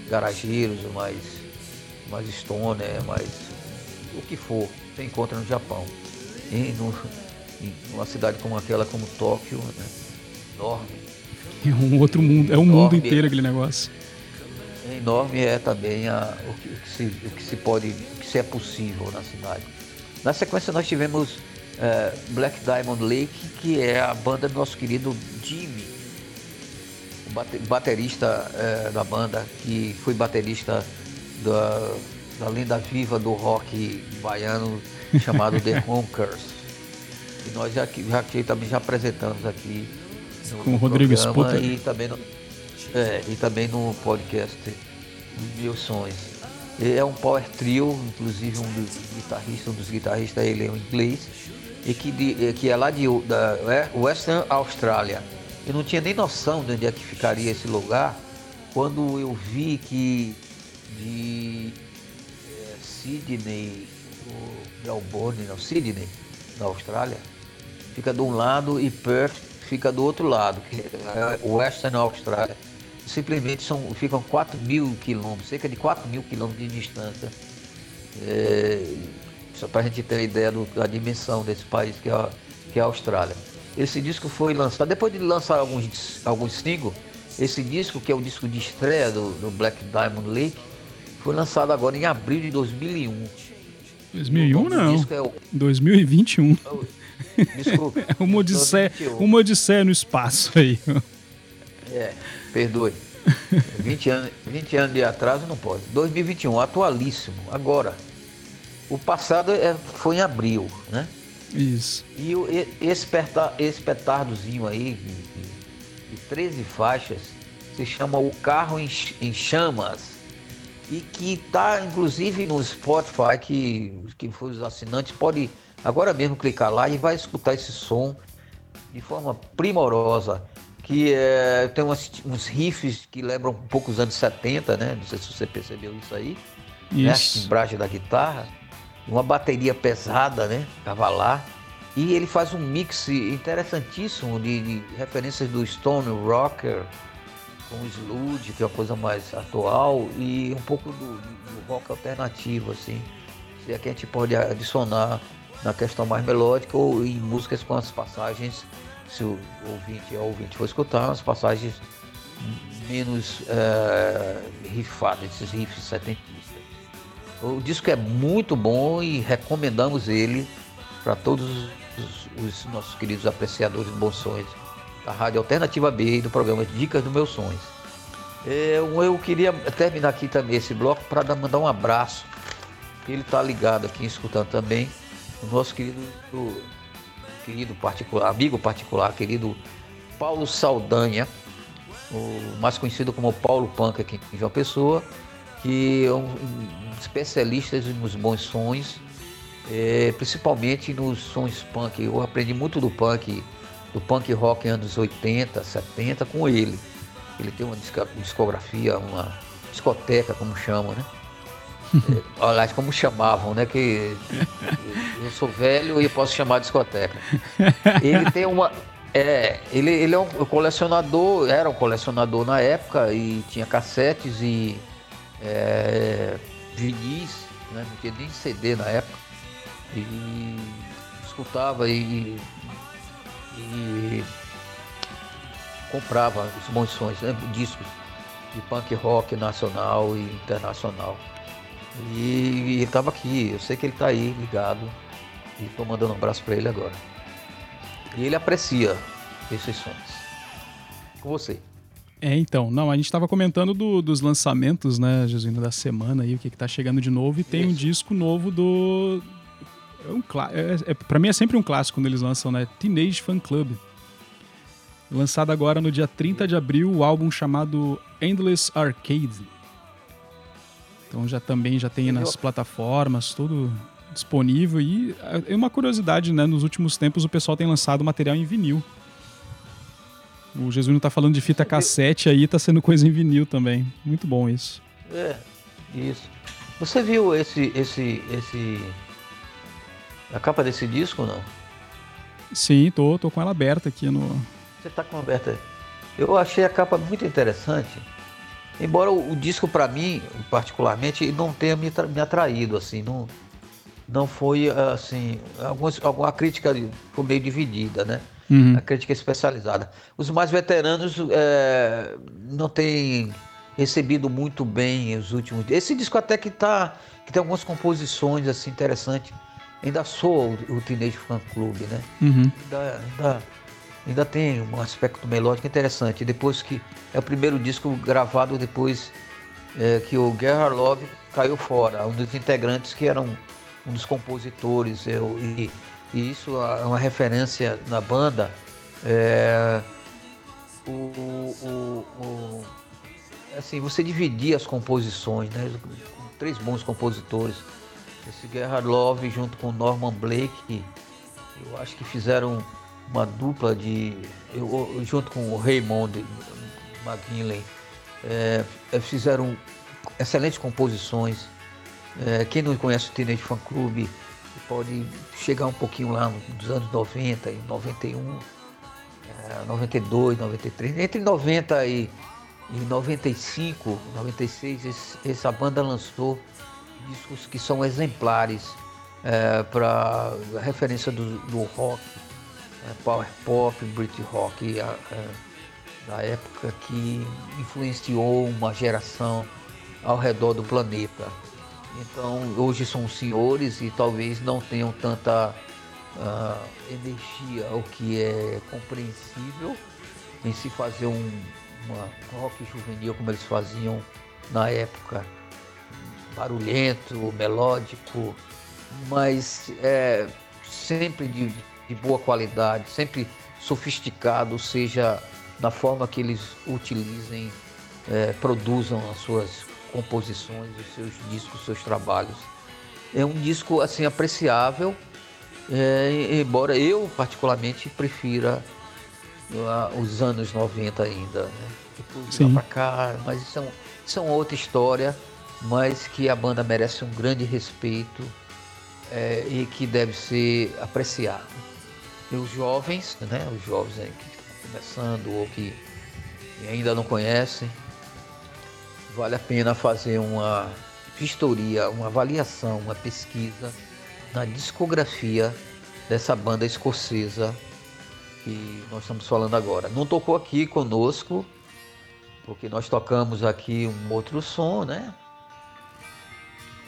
garageiros, mais, mais stoner, mais o que for, você encontra no Japão. E no, em uma cidade como aquela, como Tóquio, né? enorme. É um outro mundo, é um mundo Enorme. inteiro aquele negócio. Enorme é também a, o, que, o que se, o que se pode, o que se é possível na cidade. Na sequência nós tivemos eh, Black Diamond Lake, que é a banda do nosso querido Jimmy, o bate- baterista eh, da banda, que foi baterista da, da lenda viva do rock baiano chamado The Honkers. E nós já, aqui- já também já apresentamos aqui no, Com o Rodrigo Sputter. e também no, é, e também no podcast Meus Sonhos. É um power trio, inclusive um dos guitarristas, um dos guitarristas ele é um inglês, e que, de- que é lá de da é, Western Austrália. Eu não tinha nem noção de onde é que ficaria esse lugar quando eu vi que de eh, Sydney, ou Melbourne, não, Sydney, na Austrália, fica de um lado e Perth fica do outro lado, que é Western Australia. Simplesmente são, ficam 4 mil quilômetros, cerca de 4 mil quilômetros de distância. É, só para a gente ter a ideia do- da dimensão desse país que é, a, que é a Austrália. Esse disco foi lançado, depois de lançar alguns, alguns singles, esse disco, que é o disco de estreia do, do Black Diamond Lake, foi lançado agora em abril de 2001. 2001 O nome do não. é o- 2021. Desculpa. É uma odisseia, 2021. uma odisseia no espaço aí. É, perdoe. 20 anos, 20 anos de atraso não pode. 2021, atualíssimo. Agora, o passado é- foi em abril, né? Isso. E o- e- esse, perta- esse petardozinho aí, de, de- de 13 faixas, se chama O Carro em, em Chamas. E que tá inclusive no Spotify, que, que foi os assinantes, pode agora mesmo clicar lá e vai escutar esse som de forma primorosa. Que é, tem umas- uns riffs que lembram um pouco os anos 70, né? Não sei se você percebeu isso aí né? a Isso. timbragem da guitarra, uma bateria pesada, né? Cavalar. E ele faz um mix interessantíssimo de, de referências do Stone Rocker com o Sludge, que é uma coisa mais atual, e um pouco do, do rock alternativo, assim. Se aqui a gente pode adicionar na questão mais melódica ou em músicas com as passagens, se o ouvinte ou ouvinte for escutar, as passagens menos eh, rifadas, esses riffs setentistas. O disco é muito bom e recomendamos ele para todos os, os nossos queridos apreciadores de bons sonhos da Rádio Alternativa B e do programa Dicas dos Meus Sonhos. É, Eu queria terminar aqui também esse bloco para mandar um abraço. Ele está ligado aqui, escutando também, o nosso querido, querido particular, amigo particular, querido Paulo Saldanha, o mais conhecido como Paulo Panca aqui em João Pessoa, que é um, um especialista nos bons sons, é, principalmente nos sons punk. Eu aprendi muito do punk, do punk rock anos 80, 70 com ele. Ele tem uma discografia, uma discoteca, como chamam, né? É, aliás, como chamavam, né? Que eu sou velho e posso chamar de discoteca. Ele tem uma. É, ele, ele é um colecionador, era um colecionador na época e tinha cassetes e é, vinis, né? não tinha nem CD na época. E escutava e, e comprava os sons, né? discos de punk rock nacional e internacional. E ele estava aqui, eu sei que ele está aí ligado e estou mandando um abraço para ele agora. E ele aprecia esses sons. Com você. É, então, não, a gente tava comentando do- dos lançamentos, né, Jesuíno, da semana aí, o que que tá chegando de novo, e tem um Isso. disco novo do... É um clá- é, é, pra mim é sempre um clássico quando eles lançam, né, Teenage Fan Club. Lançado agora no dia 30 de abril, o álbum chamado Endless Arcade. Então já também já tem nas plataformas, tudo disponível, e é uma curiosidade, né, nos últimos tempos o pessoal tem lançado material em vinil. O Jesuíno tá falando de fita cassete aí, tá sendo coisa em vinil também. Muito bom isso. É, isso. Você viu esse, esse, esse. A capa desse disco não? Sim, tô, tô com ela aberta aqui no. Você tá com a aberta. Eu achei a capa muito interessante. Embora o, o disco para mim, particularmente, não tenha me, me atraído assim, não não foi assim, algumas, alguma crítica foi meio dividida, né? Uhum. A crítica especializada. Os mais veteranos é, não têm recebido muito bem os últimos. Esse disco até que tá que tem algumas composições assim interessantes. Ainda soa o, Teenage Fan Club, né? Uhum. ainda, ainda, ainda tem um aspecto melódico interessante. Depois que é o primeiro disco gravado depois é, que o Gerhard Love caiu fora, um dos integrantes que eram um dos compositores eu, e, e isso é uma referência na banda. É, o, o- o- assim, você dividir as composições, né? Três bons compositores. Esse Gerhard Love junto com Norman Blake, eu acho que fizeram uma dupla de. eu- junto com o Raymond McGinley, é, é, fizeram excelentes composições. É, quem não conhece o Teenage Fan Club pode chegar um pouquinho lá nos anos 90 e 91. é, 92, 93, entre 90 e, e 95, 96, esse- essa banda lançou discos que são exemplares para referência do, do rock, é, power pop, Brit rock, é, da época que influenciou uma geração ao redor do planeta. Então, hoje são senhores e talvez não tenham tanta ah, energia, o que é compreensível em se fazer um uma rock juvenil como eles faziam na época, barulhento, melódico, mas é, sempre de, de boa qualidade, sempre sofisticado, seja na forma que eles utilizem, é, produzam as suas composições, os seus discos, os seus trabalhos. É um disco assim apreciável, é, embora eu particularmente prefira ah, os anos 90 ainda. Né? Depois de lá Sim. pra cá, mas isso é, isso é uma outra história, mas que a banda merece um grande respeito é, e que deve ser apreciado. E os jovens, né, os jovens aí que estão começando ou que ainda não conhecem, vale a pena fazer uma vistoria, uma avaliação, uma pesquisa na discografia dessa banda escocesa que nós estamos falando agora. Não tocou aqui conosco, porque nós tocamos aqui um outro som, né?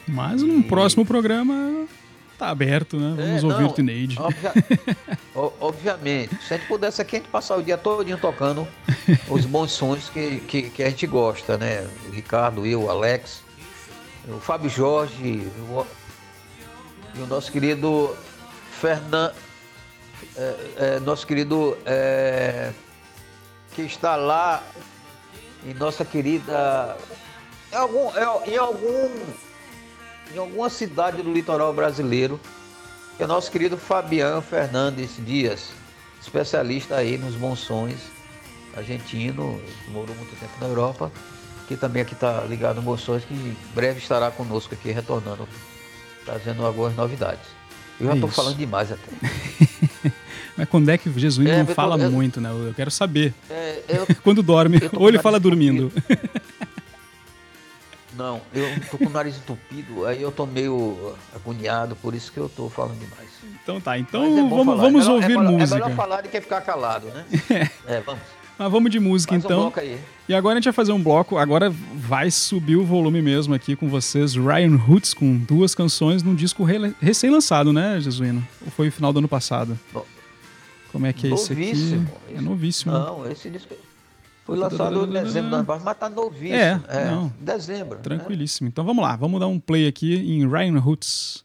Mas num próximo programa tá aberto, né? Vamos É, ouvir não, o Teenage. obvia- obviamente. Se a gente pudesse aqui, a gente passar o dia todinho tocando os bons sons que, que, que a gente gosta, né? O Ricardo, eu, o Alex, o Fábio Jorge, o- e o nosso querido Fernando. nosso querido é, que está lá em nossa querida. Em algum, é- em algum em alguma cidade do litoral brasileiro, que é o nosso querido Fabiano Fernandes Dias, especialista aí nos sons, argentino, morou muito tempo na Europa, que também aqui está ligado no Sons, que em breve estará conosco aqui, retornando, trazendo algumas novidades. Eu já estou falando demais até. Mas quando é que o Jesuíno É, não eu tô- fala eu- muito, né? Eu quero saber. É, eu- Quando dorme, ou ele fala dormindo. Não, eu tô com o nariz entupido, aí eu tô meio agoniado, por isso que eu tô falando demais. Então tá, então é bom vamos, falar. vamos É melhor- ouvir é melhor, música. É melhor falar do que ficar calado, né? É, vamos. Mas vamos de música Faz um então. bloco aí. E agora a gente vai fazer um bloco. Agora vai subir o volume mesmo aqui com vocês. Ryan Hoots com duas canções num disco re- recém-lançado, né, Jesuíno? Ou foi o final do ano passado? No- Como é que é esse aqui? Novíssimo. É novíssimo. Não, esse disco foi lançado em dezembro mas tá novíssimo. É, não. Dezembro. né? Tranquilíssimo. Então vamos lá, vamos dar um play aqui em Ryan Hoots.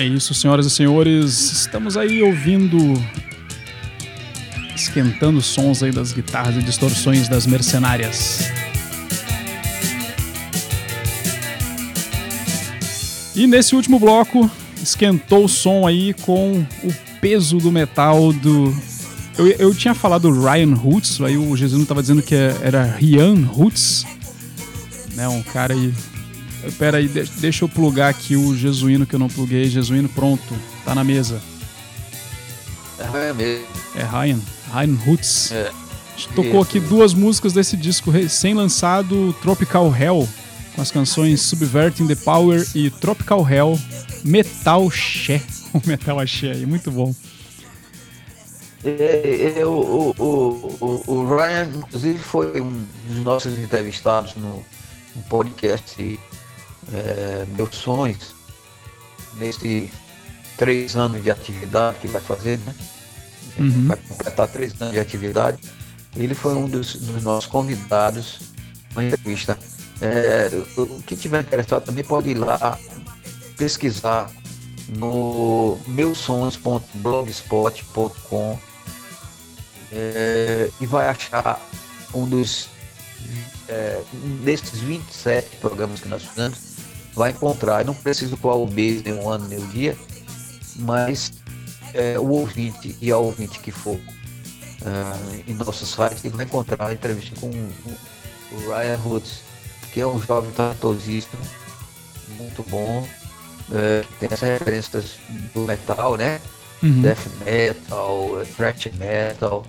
É isso, senhoras e senhores. Estamos aí ouvindo. Esquentando sons aí das guitarras e distorções das mercenárias. E nesse último bloco, esquentou o som aí com o peso do metal do. Eu, eu tinha falado Ryan Hoots, aí o Jesus estava dizendo que era Ryan Hoots, né? Um cara aí Pera aí, de- deixa eu plugar aqui o Jesuíno que eu não pluguei. Jesuíno, pronto, tá na mesa. É mesmo. É Ryan, Ryan Hoots. É. A gente tocou aqui duas músicas desse disco recém-lançado, Tropical Hell, com as canções Subverting the Power e Tropical Hell Metal Axé. O Metal Axé aí, muito bom. É, é, o, o, o, o- o Ryan, inclusive, foi um dos nossos entrevistados no, no podcast é, Meus Sonhos, nesse três anos de atividade que vai fazer, né? Uhum. Vai completar três anos de atividade. Ele foi um dos, dos nossos convidados na entrevista. É, o que tiver interessado também pode ir lá pesquisar no meusons.blogspot.com é, e vai achar um dos é, desses 27 programas que nós fizemos vai encontrar, eu não preciso qual o mês, nem o ano, nem o dia, mas é, o ouvinte e a ouvinte que for ah, em nosso site vai encontrar a entrevista com o, o Ryan Woods, que é um jovem talentosíssimo, muito bom, é, tem essas referências do metal, né? Uhum. Death metal, thrash metal.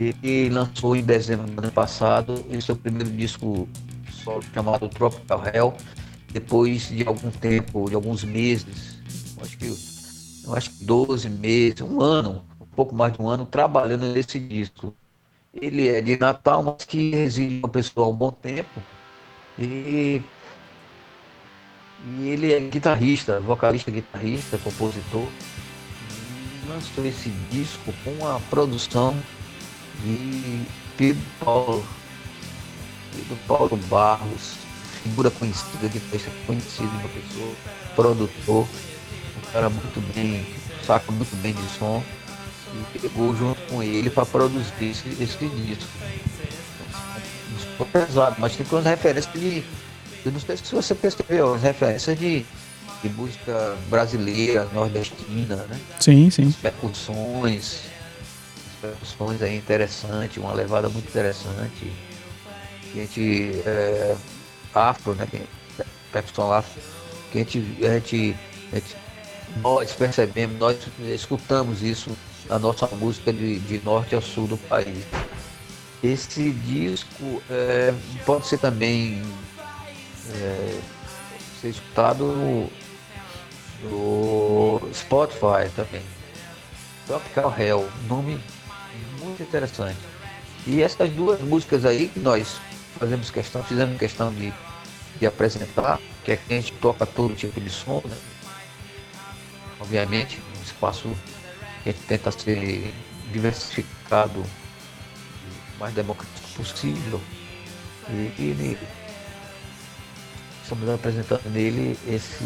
E, e lançou em dezembro do ano passado esse seu primeiro disco solo chamado Tropical Hell. Depois de algum tempo, de alguns meses, acho que eu acho que 12 meses, um ano, um pouco mais de um ano, trabalhando nesse disco. ele é de Natal, mas que reside uma pessoa há um bom tempo. E, e ele é guitarrista, vocalista, guitarrista, compositor. E lançou esse disco com a produção de Pedro Paulo, Pedro Paulo Barros, figura conhecida, guitarrista conhecido, uma pessoa, produtor, um cara muito bem, saca muito bem de som e pegou junto com ele para produzir esse, esse disco. Disco pesado, mas tem umas referências de. Eu não sei se você percebeu, as referências de, de música brasileira, nordestina, né? Sim, sim. As percussões, percussões aí interessante, uma levada muito interessante. A gente. É, afro, né? Percussão afro, que a gente, a gente, a gente- nós percebemos, nós escutamos isso na nossa música de, de norte a sul do país. Esse disco é, pode ser também é, ser escutado no, no Spotify também. Tropical Hell, nome muito interessante. E essas duas músicas aí que nós fazemos questão, fizemos questão de, de apresentar, que é que a gente toca todo tipo de som, né? Obviamente, um espaço que a gente tenta ser diversificado, o mais democrático possível. E, e estamos apresentando nele esse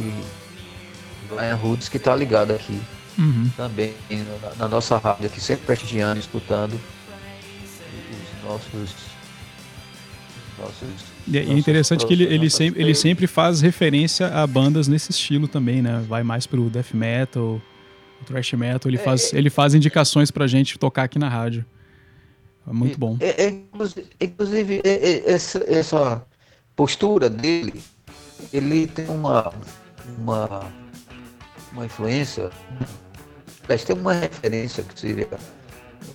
Brian Roots que está ligado aqui Uhum. também na, na nossa rádio aqui, sempre prestigiando, escutando os nossos. E é interessante que ele, ele, sempre, ele sempre faz referência a bandas nesse estilo também, né? Vai mais pro death metal, o thrash metal. Ele faz, ele faz indicações pra gente tocar aqui na rádio. É muito bom. É, é, inclusive, inclusive, é, é, essa, essa postura dele, ele tem uma, uma, uma influência, mas tem uma referência que seria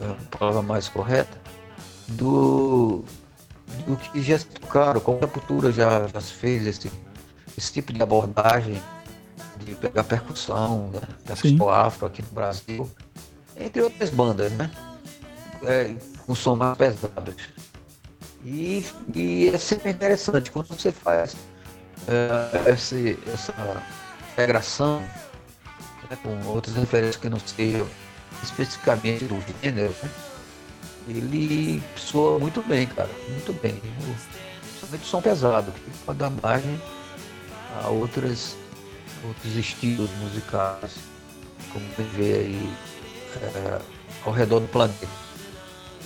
a palavra mais correta, do, do que já tocaram, como a cultura já, já fez esse, esse tipo de abordagem de pegar percussão, né? Percussão afro aqui no Brasil, entre outras bandas, né? é, com som mais pesados. E, e é sempre interessante quando você faz é, esse, essa integração né, com outras referências que não sejam especificamente do gênero, né, ele soa muito bem, cara, muito bem. Principalmente som pesado, que pode dar margem a outras, outros estilos musicais, como você vê aí é, ao redor do planeta.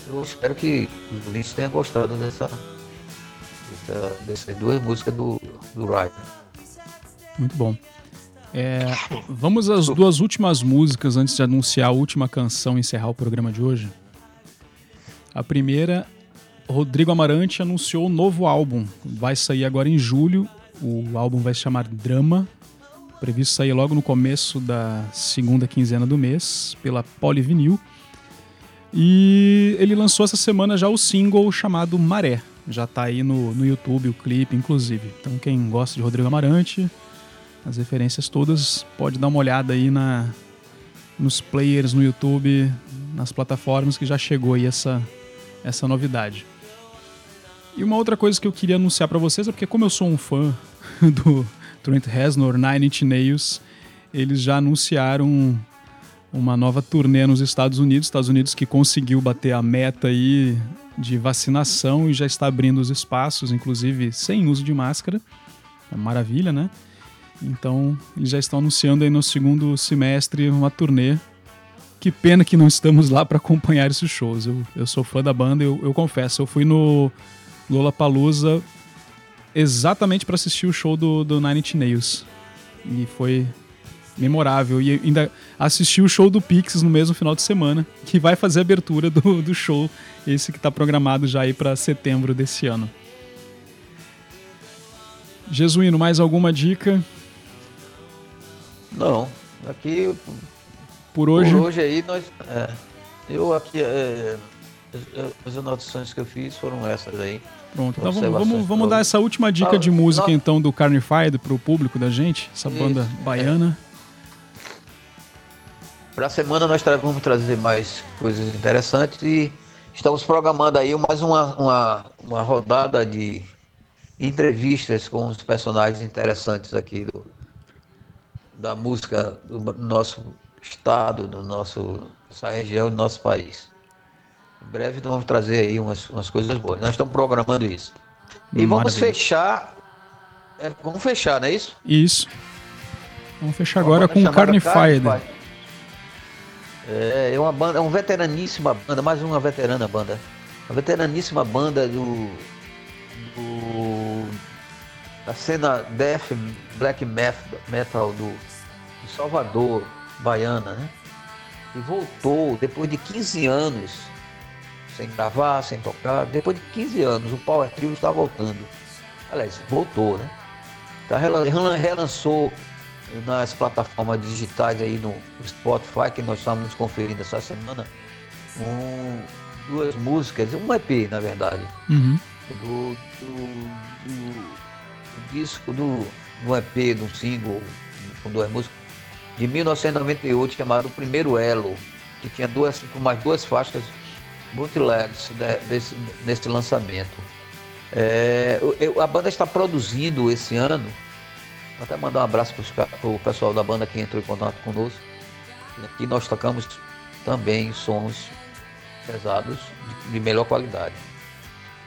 Eu espero que os ouvintes tenham gostado dessa, dessa- dessas duas músicas do, do Ryan. Muito bom. É, vamos às duas últimas músicas antes de anunciar a última canção e encerrar o programa de hoje. A primeira, Rodrigo Amarante anunciou um novo álbum. Vai sair agora em julho. O álbum vai se chamar Drama. Previsto sair logo no começo da segunda quinzena do mês pela Polivinil. E ele lançou essa semana já o single chamado Maré. Já tá aí no, no YouTube o clipe, inclusive. Então quem gosta de Rodrigo Amarante, as referências todas, pode dar uma olhada aí na, nos players no YouTube, nas plataformas que já chegou aí essa, essa novidade. E uma outra coisa que eu queria anunciar pra vocês é porque como eu sou um fã do Trent Reznor, Nine Inch Nails, eles já anunciaram uma nova turnê nos Estados Unidos, Estados Unidos que conseguiu bater a meta aí de vacinação e já está abrindo os espaços, inclusive sem uso de máscara. É maravilha, né? Então, eles já estão anunciando aí no segundo semestre uma turnê. Que pena que não estamos lá para acompanhar esses shows. Eu, eu sou fã da banda, eu, eu confesso. Eu fui no Lollapalooza exatamente para assistir o show do, do Nine Inch Nails. E foi memorável. E ainda assisti o show do Pixies no mesmo final de semana, que vai fazer a abertura do, do show, esse que está programado já aí para setembro desse ano. Jesuíno, mais alguma dica Não, aqui por hoje? por hoje aí nós. é, eu aqui. é, as- as anotações que eu fiz foram essas aí. Pronto, então vamos, vamos, vamos dar essa última dica Ah, de música não. então do Carnified pro público da gente, essa Isso, banda é. baiana. Para a semana nós tra- vamos trazer mais coisas interessantes e, estamos programando aí mais uma, uma, uma rodada de entrevistas com os personagens interessantes aqui do, da música do nosso estado, do nosso, nossa região, do nosso país. Em breve nós vamos trazer aí umas, umas coisas boas. Nós estamos programando isso. E vamos Maravilha. fechar. é, vamos fechar, não é isso? Isso. Vamos fechar agora com Carnified. Carnified. É, é uma banda, é uma veteraníssima banda, mais uma veterana banda. Uma veteraníssima banda do, do da cena death black metal do de Salvador, baiana, né? E voltou depois de 15 anos sem gravar, sem tocar. Depois de 15 anos, o Power Trio está voltando. Aliás, voltou, né? Tá, relan- relan- relançou nas plataformas digitais aí no Spotify, que nós estamos conferindo essa semana, um- duas músicas, um EP na verdade, Uhum. do, do, do- do disco do, do EP, do single, com duas músicas, de 1998, chamado Primeiro Elo, que tinha duas, mais duas faixas bootlegs desse, nesse lançamento. É, eu- a banda está produzindo esse ano, vou até mandar um abraço para o pessoal da banda que entrou em contato conosco. Aqui nós tocamos também sons pesados de, de melhor qualidade.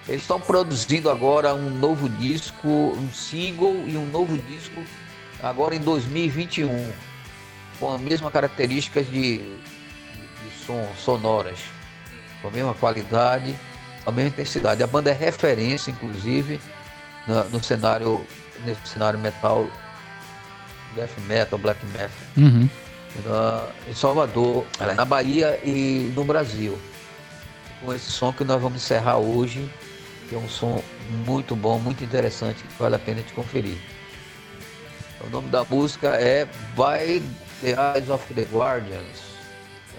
Eles estão produzindo agora um novo disco, um single e um novo disco agora em 2021, com as mesmas características de, de, som sonoras, com a mesma qualidade, a mesma intensidade. A banda é referência, inclusive, na- no cenário, nesse cenário metal, death metal, black metal Uhum. na- em Salvador, eh, na Bahia e no Brasil. Com esse som que nós vamos encerrar hoje, que é um som muito bom, muito interessante, que vale a pena te conferir. O nome da música é By the Eyes of the Guardians.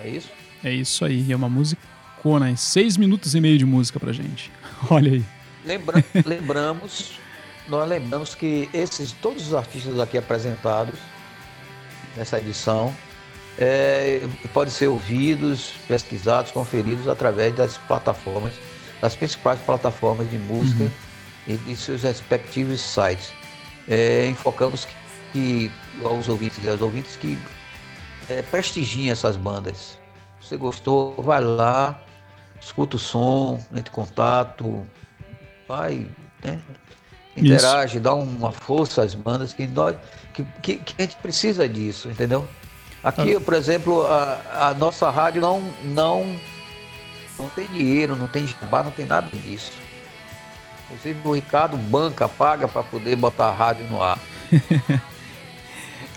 É isso? É isso aí. É uma musicona. hein? Seis minutos e meio de música pra gente. Olha aí. Lembra- lembramos, nós lembramos que esses, todos os artistas aqui apresentados nessa edição é, podem ser ouvidos, pesquisados, conferidos através das plataformas, das principais plataformas de música e de seus respectivos sites. É, enfocamos que, que aos ouvintes e aos ouvintes que é, prestigiem essas bandas. Se você gostou, vai lá, escuta o som, entre em contato, vai, né? interage, dá uma força às bandas que nós que, que, que a gente precisa disso, entendeu? Aqui, por exemplo, a, a nossa rádio não, não, não tem dinheiro, não tem jabá, não tem nada disso. Inclusive o Ricardo banca, paga para poder botar a rádio no ar.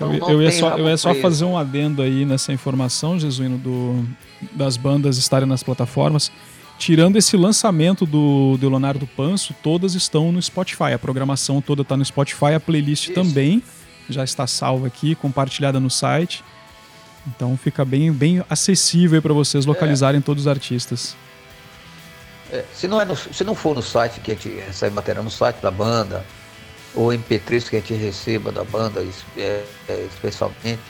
Então, Eu, eu ia só, eu ia só fazer um adendo aí nessa informação, Jesuíno, do, das bandas estarem nas plataformas. Tirando esse lançamento do, do Leonardo Panso, todas estão no Spotify. A programação toda está no Spotify, a playlist Isso. também já está salva aqui, compartilhada no site. Então fica bem, bem acessível para vocês localizarem todos os artistas. É, se, não é no- se não for no site que a gente recebe material no site da banda, ou MP3 que a gente receba da banda é, é, especialmente,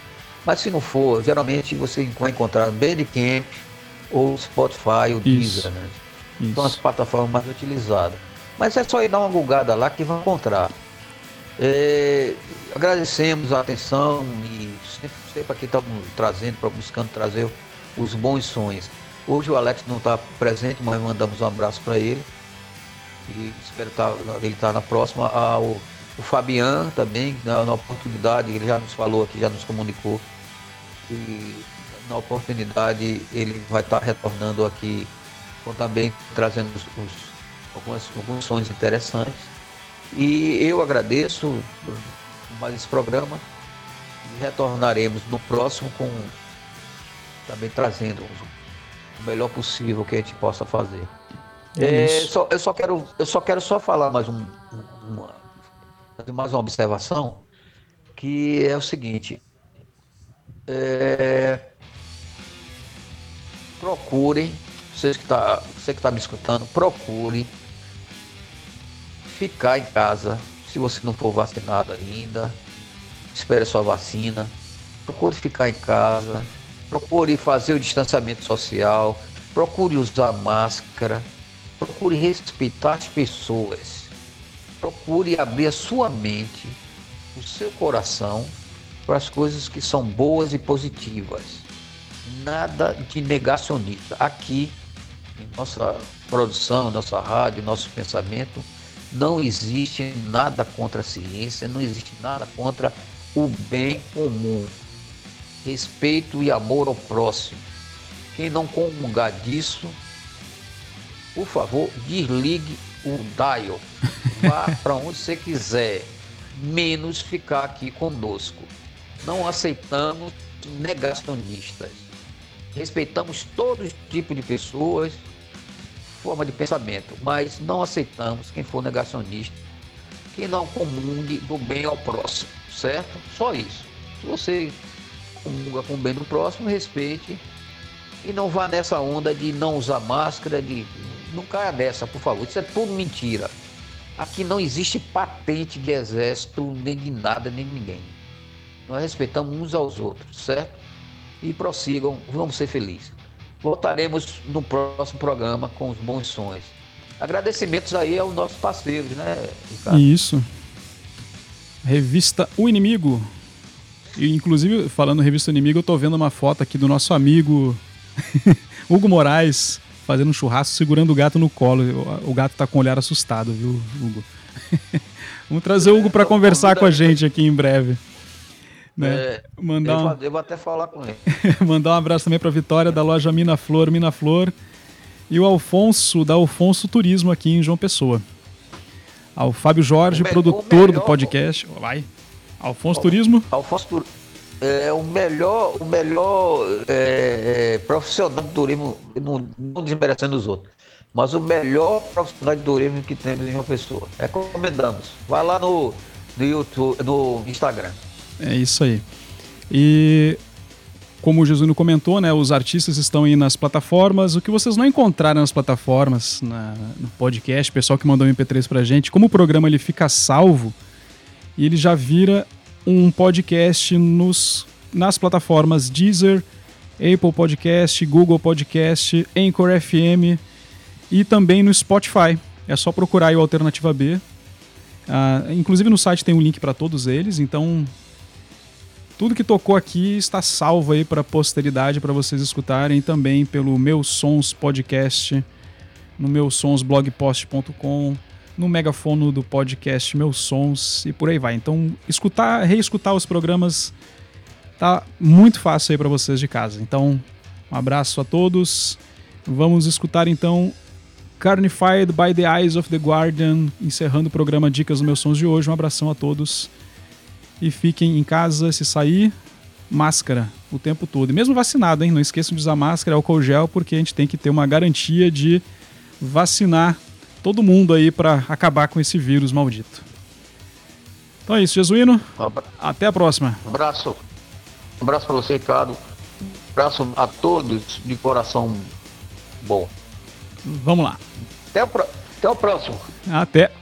mas se não for, geralmente você vai encontrar no Bandcamp ou Spotify ou Isso. Deezer, né? Isso. São as plataformas mais utilizadas. Mas é só ir dar uma gulgada lá que vai encontrar. É, agradecemos a atenção e sempre, sempre aqui estamos trazendo, buscando trazer os bons sonhos. Hoje o Alex não está presente, mas mandamos um abraço para ele. E espero tá, ele estar na próxima. Ah, o, Fabian também, na, na oportunidade, ele já nos falou aqui, já nos comunicou. E na oportunidade ele vai estar retornando aqui, com também trazendo os, os- algumas, alguns sons interessantes. E eu agradeço mais esse programa. E retornaremos no próximo com também trazendo o melhor possível que a gente possa fazer. É É, só- eu, só quero, eu só quero só falar mais, um, uma, mais uma observação, que é o seguinte. É, procurem, vocês que tá, você que está me escutando, procure ficar em casa, se você não for vacinado ainda, espere sua vacina, procure ficar em casa, procure fazer o distanciamento social, procure usar máscara, procure respeitar as pessoas, procure abrir a sua mente, o seu coração para as coisas que são boas e positivas. Nada de negacionista. Aqui, em nossa produção, nossa rádio, nosso pensamento, não existe nada contra a ciência, não existe nada contra o bem comum. Respeito e amor ao próximo. Quem não comungar disso, por favor, desligue o dial. Vá para onde você quiser, menos ficar aqui conosco. Não aceitamos negacionistas. Respeitamos todo tipo de pessoas, forma de pensamento, mas não aceitamos quem for negacionista, que não comungue do bem ao próximo, certo? Só isso. Se você comunga com o bem do próximo, respeite e não vá nessa onda de não usar máscara, de não caia nessa, por favor. Isso é tudo mentira. Aqui não existe patente de exército, nem de nada, nem de ninguém. Nós respeitamos uns aos outros, certo? E prossigam, vamos ser felizes. Voltaremos no próximo programa com os bons sonhos. Agradecimentos aí aos nossos parceiros, né, Ricardo? Isso. Revista O Inimigo. E, inclusive, falando Revista O Inimigo, eu tô vendo uma foto aqui do nosso amigo Hugo Moraes fazendo um churrasco segurando o gato no colo. O, o gato tá com o olhar assustado, viu, Hugo? Vamos trazer o Hugo para conversar com a gente aqui em breve. Né? É, Mandar eu, um... vou- eu vou até falar com ele. Mandar um abraço também para Vitória da loja Mina Flor, Mina Flor. E o Alfonso, da Alfonso Turismo aqui em João Pessoa. Ao Fábio Jorge, O produtor o do melhor- podcast. Vai. Alfonso Turismo. Alfonso Tur- é o melhor, o melhor é, é, profissional de turismo, não, não desmerecendo os outros, mas o melhor profissional de turismo que temos em uma pessoa. Recomendamos. Vai lá no, no YouTube, no Instagram. É isso aí. E como o Jesuíno comentou, né, os artistas estão aí nas plataformas. O que vocês não encontraram nas plataformas, na- no podcast, o pessoal que mandou um MP3 pra gente, como o programa ele fica salvo e ele já vira um podcast nos, nas plataformas Deezer, Apple Podcast, Google Podcast, Anchor FM e também no Spotify. É só procurar o Alternativa B. Ah, inclusive no site tem um link para todos eles, então tudo que tocou aqui está salvo aí para posteridade para vocês escutarem também pelo Meus Sons Podcast, no meusonsblogpost.com, no megafono do podcast Meus Sons e por aí vai. Então, escutar, reescutar os programas tá muito fácil aí para vocês de casa. Então, um abraço a todos. Vamos escutar então Carnified by the Eyes of the Guardian, encerrando o programa Dicas dos Meus Sons de hoje. Um abração a todos e fiquem em casa se sair máscara o tempo todo. E mesmo vacinado, hein? Não esqueçam de usar máscara, álcool gel, porque a gente tem que ter uma garantia de vacinar todo mundo aí para acabar com esse vírus maldito. Então é isso, Jesuíno. Até a próxima. abraço. Um abraço para você, Ricardo. Um abraço a todos de coração bom. Vamos lá. Até o, até o próximo. Até.